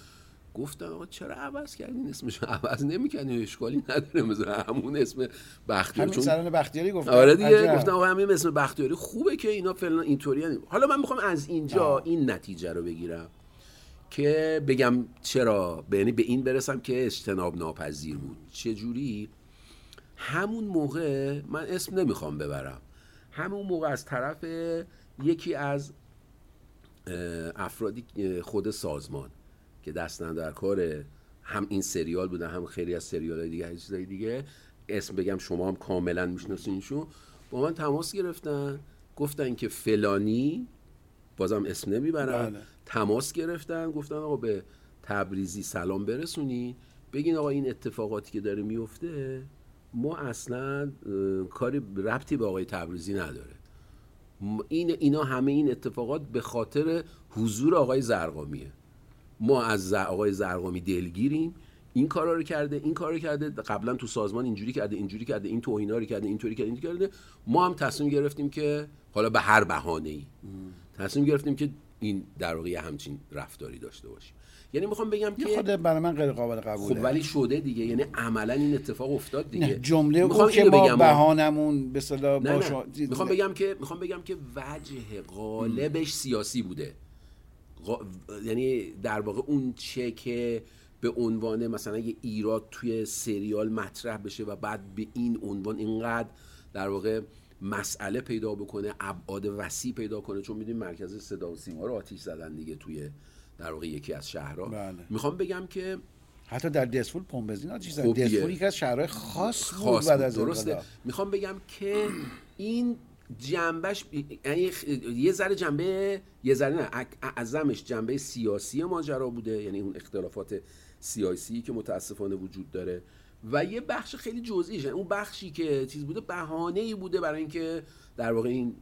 Speaker 2: گفتن آقا چرا عوض کردین اسمش عوض نمی‌کنی اشکالی نداره. مثلا همون اسم بختیاری
Speaker 1: همین سران بختیاری گفتن
Speaker 2: آره دیگه
Speaker 1: عجب.
Speaker 2: گفتم آقا همین اسم بختیاری. خوبه که اینا فعلا اینطوری حالا من می‌خوام از اینجا
Speaker 1: آه.
Speaker 2: این نتیجه رو بگیرم که بگم چرا یعنی به این برسم که اجتناب ناپذیر بود. چه جوری همون موقع من اسم نمی‌خوام ببرم. همون موقع از طرف یکی از افرادی خود سازمان. که دستن در کار هم این سریال بودن هم خیلی از سریال های دیگه چیزای دیگه. اسم بگم شما هم کاملا میشناسینشون با من تماس گرفتن گفتن که فلانی بازم اسم نمی‌برم
Speaker 1: بله.
Speaker 2: تماس گرفتن گفتن آقا به تبریزی سلام برسونین. بگین آقا این اتفاقاتی که داره میفته ما اصلا کاری ربطی به آقای تبریزی نداره. این اینا همه این اتفاقات به خاطر حضور آقای زرقامیه. ما از آقای زرقامی دلگیریم. این کارا رو کرده این کارا رو کرده. قبلا تو سازمان اینجوری کرده اینجوری کرده این توهینا رو کرده اینطوری کرده اینطوری کرده. ما هم تصمیم گرفتیم که حالا به هر بهانه ای تصمیم گرفتیم که این در واقع همچین رفتاری داشته باشیم. یعنی می‌خوام بگم که
Speaker 1: خود برای من غیر قابل قبوله.
Speaker 2: خب ولی شده دیگه. یعنی عملا این اتفاق افتاد دیگه.
Speaker 1: جمله
Speaker 2: می‌خوام
Speaker 1: او که ما
Speaker 2: بگم،
Speaker 1: بهانمون به شما-
Speaker 2: می‌خوام بگم که می‌خوام بگم که وجه غالبش سیاسی بوده. یعنی در واقع اون چه که به عنوان مثلا یه ایراد توی سریال مطرح بشه و بعد به این عنوان اینقدر در واقع مسئله پیدا بکنه ابعاد وسیع پیدا کنه چون می‌دونیم مرکز صدا و سیما رو آتیش زدن دیگه توی در واقع یکی از شهرها
Speaker 1: بله.
Speaker 2: می‌خوام بگم که
Speaker 1: حتی در دسفول پمپ بنزین آتیش زد
Speaker 2: دیگه.
Speaker 1: دسفول یکی از شهرهای خاص بود
Speaker 2: خاص
Speaker 1: بعد
Speaker 2: بود.
Speaker 1: از
Speaker 2: درسته. می‌خوام بگم که این جنبش یعنی یه ذره جنبه یه ذره نه اعظمش جنبه سیاسی ماجرا بوده یعنی اون اختلافات سیاسی که متاسفانه وجود داره. و یه بخش خیلی جزئیش یعنی اون بخشی که چیز بوده بهانه ای بوده برای اینکه در واقع این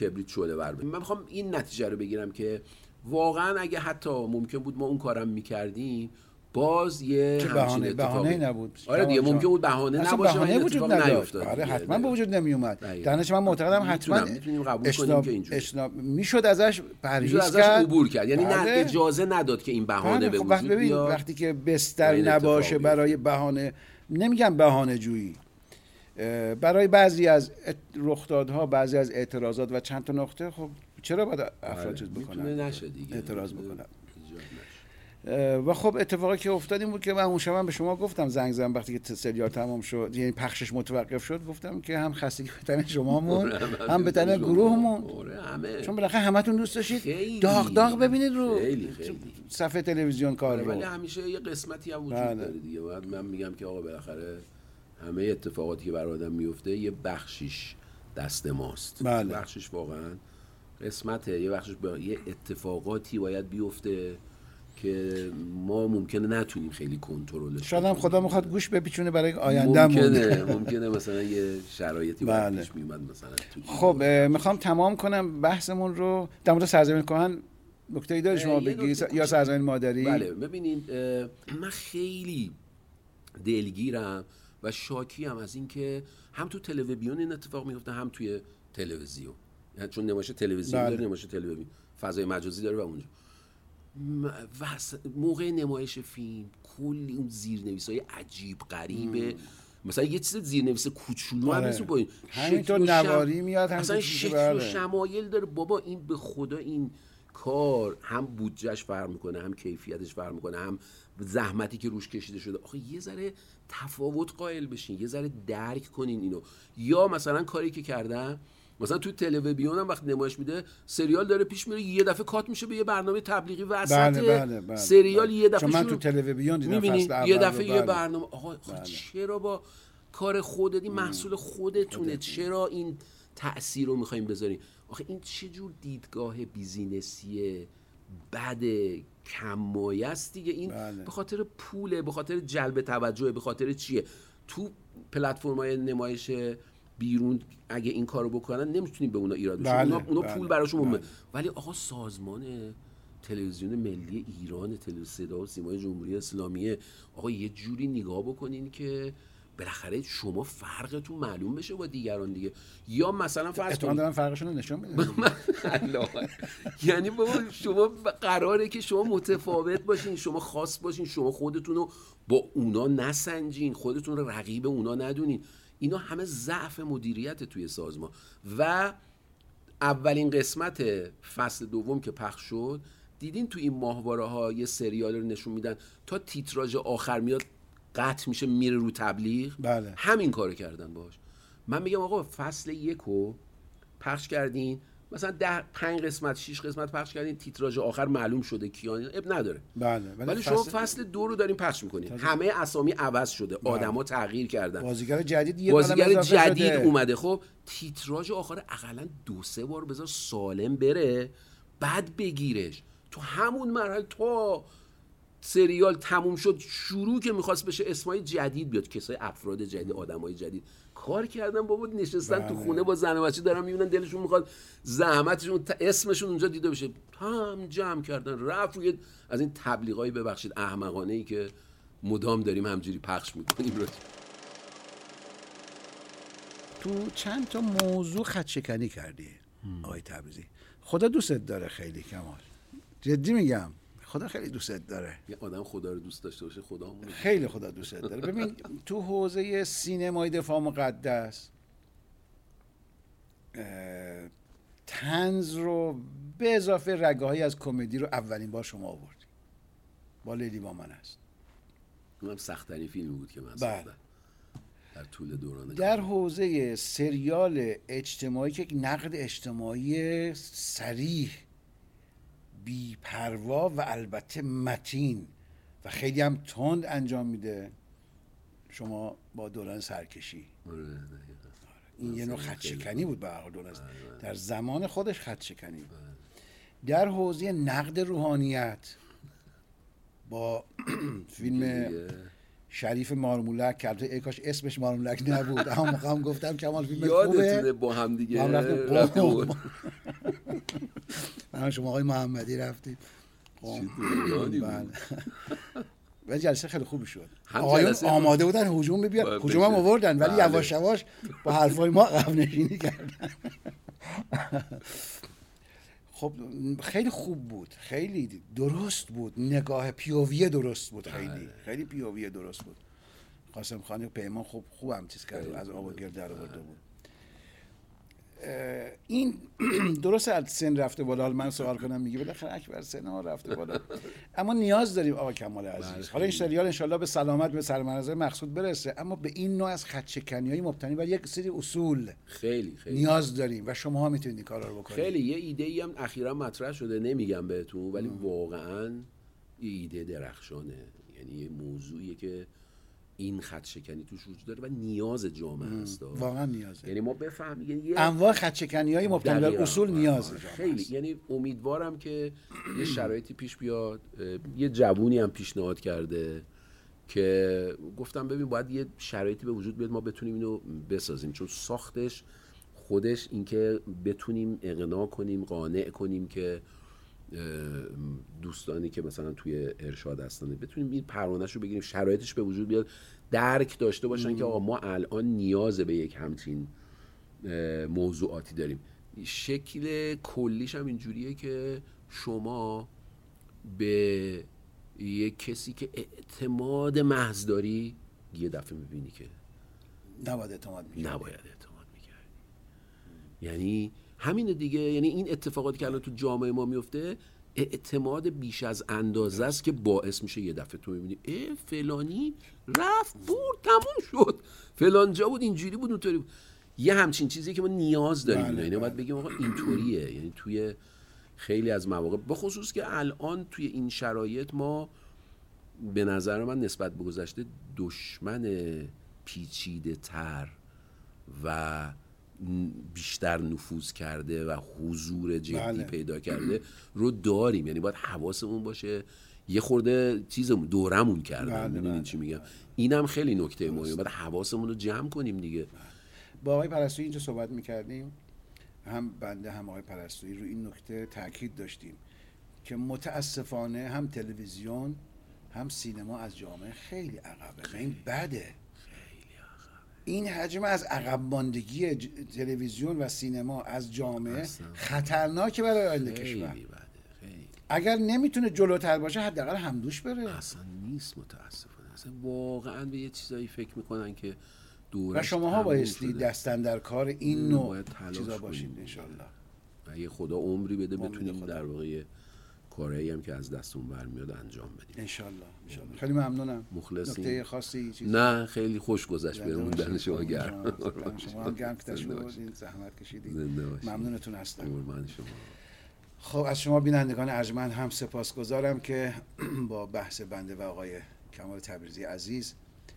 Speaker 2: کبریت شده بر من می‌خوام این نتیجه رو بگیرم که واقعا اگه حتی ممکن بود ما اون کارم می‌کردیم باز یه
Speaker 1: بهانه بهانه نبود
Speaker 2: آره دیگه ممکن. بود بهانه نباشه
Speaker 1: بهانه وجود نداشت آره. حتما به وجود نمی اومد. درنش من معتقدم حتما
Speaker 2: می‌تونیم قبول کنیم که اینجوری.
Speaker 1: می‌شد ازش پرهیز
Speaker 2: ازش عبور کرد یعنی نه
Speaker 1: بله.
Speaker 2: اجازه نداد که این بهانه
Speaker 1: بله،
Speaker 2: به
Speaker 1: خب
Speaker 2: وجود بیاد
Speaker 1: وقتی که بستر نباشه. برای بهانه نمیگم بهانه جویی برای بعضی از رخدادها بعضی از اعتراضات و چند تا نقطه خب چرا باید افراد چیز
Speaker 2: بله. می‌تونه
Speaker 1: بکنن
Speaker 2: نشه دیگه
Speaker 1: اعتراض بکنن. و خب اتفاقی که افتاد این بود که من اون شب به شما گفتم زنگ زدم وقتی که سریال تمام شد یعنی پخشش متوقف شد گفتم که هم خستگی به تن شمامون هم به تن گروهمون.
Speaker 2: آره
Speaker 1: چون بالاخره همتون دوست داشتید. داغ داغ ببینید رو
Speaker 2: خیلی، خیلی.
Speaker 1: صفحه تلویزیون کار
Speaker 2: آره، ولی همیشه یه قسمتی هم وجود
Speaker 1: بله.
Speaker 2: داره دیگه. بعد من میگم که آقا بالاخره همه اتفاقاتی که برای آدم میفته یه بخشیش دست ماست.
Speaker 1: بله.
Speaker 2: بخشش واقعا قسمته. یه بخشش با یه اتفاقاتی باید بیفته. که ما ممکنه نتونیم خیلی کنترلش
Speaker 1: شاید هم. خدا می‌خواد گوش بپیچونه برای آیندهمون
Speaker 2: ممکنه ممکنه مثلا یه شرایطی
Speaker 1: بله.
Speaker 2: بله. پیش میومد مثلا
Speaker 1: خب می‌خوام تمام کنم بحثمون رو در مورد سرزمین کهن نکته ای داری شما بگی یا. سرزمین مادری
Speaker 2: بله ببینید من خیلی دلگیرم و شاکی هم از اینکه هم تو تلویزیون این اتفاق میفته هم توی تلویزیون چون نمایش تلویزیون
Speaker 1: بله.
Speaker 2: داره نمایش تلویزیون فضای مجازی داره و اونجا موقع نمایش فیلم کلی اون زیرنویس های عجیب غریبه. مثلا یه چیز زیرنویس کوچولو هم
Speaker 1: آره.
Speaker 2: نیست با این
Speaker 1: همینطور نواری میاد، همینطور
Speaker 2: اصلا شکل و
Speaker 1: بله.
Speaker 2: شمایل داره. بابا این به خدا این کار هم بودجهش فرق می‌کنه هم کیفیتش فرق می‌کنه هم زحمتی که روش کشیده شده. آخه یه ذره تفاوت قائل بشین یه ذره درک کنین اینو. یا مثلا کاری که کردن مثلا تو تلویزیون هم وقتی نمایش میده سریال داره پیش میره یه دفعه کات میشه به یه برنامه تبلیغی وسط
Speaker 1: بله بله بله
Speaker 2: سریال
Speaker 1: بله.
Speaker 2: یه دفعه
Speaker 1: من تو تلویزیون دیدم؟ فصل
Speaker 2: یه دفعه یه
Speaker 1: بله.
Speaker 2: برنامه آقا آقا
Speaker 1: بله.
Speaker 2: چرا با کار خودت این محصول خودتونه چرا این تاثیر رو می‌خوایم بذاریم آخه این چه جور دیدگاه بیزینسی بد کمایه است دیگه این
Speaker 1: بله.
Speaker 2: به خاطر پوله به خاطر جلب توجه به خاطر چیه تو پلتفرم های نمایش بیرون اگه این کارو بکنن نمی‌تونیم به اونا ایراد بشه
Speaker 1: بله،
Speaker 2: اونا, اونا
Speaker 1: بله،
Speaker 2: پول براشون مهمه.
Speaker 1: بله.
Speaker 2: ولی آقا سازمان تلویزیون ملی ایران تلویزیون صدا و سیمای جمهوری اسلامیه آقا یه جوری نگاه بکنین که بالاخره شما فرقتون معلوم بشه با دیگران دیگه. یا مثلا فرض کنید
Speaker 1: دارن فرقشون رو نشون میدن.
Speaker 2: یعنی بابا شما قراره که شما متفاوت باشین شما خاص باشین شما خودتون رو با اونا نسنجین خودتون رو رقیب اونا ندونین. اینا همه ضعف مدیریت توی سازمان. و اولین قسمت فصل دوم که پخش شد دیدین تو این ماهواره ها یه سریال رو نشون میدن تا تیتراژ آخر میاد قطع میشه میره رو تبلیغ.
Speaker 1: بله.
Speaker 2: همین کارو کردن باش من میگم آقا فصل یکو پخش کردین. مثلا ده پنج قسمت شیش قسمت پخش کردین تیتراژ آخر معلوم شده کیان اب نداره.
Speaker 1: بله
Speaker 2: ولی شما فصل دو رو دارین پخش می‌کنین. همه اسامی عوض شده. آدما تغییر کردن.
Speaker 1: بازیگر جدید یه
Speaker 2: بازیگر جدید
Speaker 1: شده.
Speaker 2: اومده. خب تیتراژ آخر اقلا دو سه بار بذار سالم بره بعد بگیرش. تو همون مرحله تا سریال تموم شد شروع که می‌خواست بشه اسمای جدید بیاد. کسای افراد جدید آدمای جدید. کار کردن بابا نشستن تو
Speaker 1: بله.
Speaker 2: خونه با زن و بچه دارن می‌بینن دلشون می‌خواد زحمتشون اسمشون اونجا دیده بشه. هم جمع کردن رفت روی از این تبلیغای ببخشید احمقانه ای که مدام داریم همجوری پخش می‌کنیم. رو
Speaker 1: تو چند تا موضوع خط شکنی کردی آقای تبریزی. خدا دوستت داره خیلی کمال. جدی میگم. خدا خیلی دوستت داره.
Speaker 2: یه آدم خدا رو دوست داشته باشه خدا.
Speaker 1: خیلی خدا دوستت داره. ببین تو حوزه سینمای دفاع مقدس تنز رو به اضافه رگه از کمدی رو اولین بار شما آوردی. با لیلی با من است.
Speaker 2: اونم سختترین فیلمی بود که من
Speaker 1: بله.
Speaker 2: ساختم. در طول دوران
Speaker 1: در حوزه سریال اجتماعی که نقد اجتماعی سریح بیپروا و البته متین. و خیلی هم تند انجام میده. شما با دوران سرکشی.
Speaker 2: آره،.
Speaker 1: این یه نوع
Speaker 2: خیلی
Speaker 1: خط
Speaker 2: خیلی
Speaker 1: شکنی بود به هر دوران
Speaker 2: بله.
Speaker 1: در زمان خودش خط شکنی بود. در حوزه نقد روحانیت با فیلم. شریف مارمولک که البته ای کاش اسمش مارمولک نبود اما موقع هم گفتم کمال فیلم خوبه.
Speaker 2: یادتونه با هم دیگه
Speaker 1: با هم رفتیم
Speaker 2: رفتیم
Speaker 1: قم.
Speaker 2: قم.
Speaker 1: من شما آقای محمدی رفتیم
Speaker 2: دورانی بود.
Speaker 1: بله. و جلسه خیلی خوبی شد.
Speaker 2: هم
Speaker 1: آقایون آماده بودن هجوم ببین هجوم هم
Speaker 2: بشه.
Speaker 1: آوردن ولی
Speaker 2: بله.
Speaker 1: یواش یواش با حرفای ما عقب نشینی کردن. خب خیلی خوب بود. خیلی درست بود. نگاه پیووی درست بود. خیلی.
Speaker 2: بله.
Speaker 1: خیلی پیووی درست بود. قاسم خان پیمان خوب خوب هم چیز کرد. از آب و گرد در آورده بود. این درست از سن رفته بالا من سوال کنم میگه بالاخره اکبر سن ها رفته بالا. اما نیاز داریم آقا کمال عزیز.
Speaker 2: بله،
Speaker 1: حالا این. سریال انشالله به سلامت به سرمنزل مقصود برسه اما به این نوع از خدشکنی های مبتنی بر یک سری اصول
Speaker 2: خیلی خیلی.
Speaker 1: نیاز داریم و شما ها می‌تونید این کارا رو بکنید.
Speaker 2: خیلی یه ایده ای هم اخیرا مطرح شده نمیگم بهتون ولی واقعا یه ایده درخشانه. یعنی یه موضوعیه که این خط شکنی توش وجود داره و نیاز جامعه هست
Speaker 1: واقعا نیازه.
Speaker 2: یعنی ما بفهمیم یعنی یه
Speaker 1: انواع خدشکنی های مبتنی بر. اصول نیازه جامعه
Speaker 2: خیلی.
Speaker 1: است.
Speaker 2: یعنی امیدوارم که یه شرایطی پیش بیاد یه جوونی هم پیشنهاد کرده که گفتم ببین باید یه شرایطی به وجود بیاد ما بتونیم اینو بسازیم. چون ساختش خودش اینکه بتونیم اقناع کنیم قانع کنیم که دوستانی که مثلا توی ارشاد هستن. بتونیم این پروانهش رو بگیریم شرایطش به وجود بیاد درک داشته باشن که آقا ما الان نیاز به یک همچین موضوعاتی داریم. شکل کلیش هم اینجوریه که شما به یک کسی که اعتماد محض داری یه دفعه می‌بینی که
Speaker 1: نباید اعتماد می‌کرد.
Speaker 2: نباید اعتماد می‌کردی. یعنی همین دیگه یعنی این اتفاقاتی که الان تو جامعه ما میفته اعتماد بیش از اندازه است که باعث میشه یه دفعه تو می‌بینی اه فلانی رفت برد تموم شد. فلان جا بود اینجوری بود اونطوری بود. یه همچین چیزی که ما نیاز داریم
Speaker 1: بله،
Speaker 2: اینو باید
Speaker 1: بله.
Speaker 2: بگیم آقا اینطوریه. یعنی توی خیلی از مواقع به خصوص که الان توی این شرایط ما به نظر من نسبت به گذشته دشمن پیچیده تر و بیشتر نفوذ کرده و حضور جدی
Speaker 1: بله.
Speaker 2: پیدا کرده رو داریم. یعنی باید حواسمون باشه. یه خورده چیزمون دورمون کردن.
Speaker 1: بله، بله،
Speaker 2: چی میگم؟ اینم خیلی نکته مهمه. باید حواسمون رو جمع کنیم دیگه.
Speaker 1: با آقای پرستویی اینجا صحبت می‌کردیم. هم بنده هم آقای پرستویی رو این نکته تاکید داشتیم که متاسفانه هم تلویزیون هم سینما از جامعه خیلی عقبه. و این بده. این حجم از عقب ماندگی تلویزیون و سینما از جامعه. خطرناکه برای آینده کشور اگر نمی‌تونه جلوتر باشه حداقل همدوش بره
Speaker 2: اصلا نیست متاسفانه اصلا واقعا به یه چیزایی فکر می‌کنن که
Speaker 1: و
Speaker 2: دورش
Speaker 1: شماها بایستی. دستن در کار این نوع چیزا. باشید انشالله
Speaker 2: اگه خدا عمری بده بتونیم. در واقع کارهایی هم که از دستون برمیاد انجام بدیم.
Speaker 1: انشالله خیلی ممنونم.
Speaker 2: مخلصیم.
Speaker 1: نکته خاصی چیزی؟
Speaker 2: نه خیلی خوش گذشت بهمون. دن شما گرم.
Speaker 1: شما. هم گرم که زحمت کشیدید. ممنونتون هستم.
Speaker 2: قربان شما.
Speaker 1: خب از شما بینندگان ارجمند هم سپاسگزارم که با بحث بنده و آقای کمال تبریزی عزیز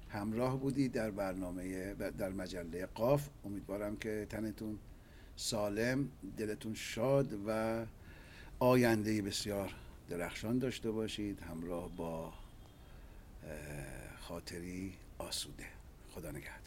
Speaker 1: همراه بودید در برنامه در مجله قاف. امیدوارم که تنتون سالم دلتون شاد و آینده بسیار درخشان داشته باشید همراه با خاطری آسوده. خدا نگهدار.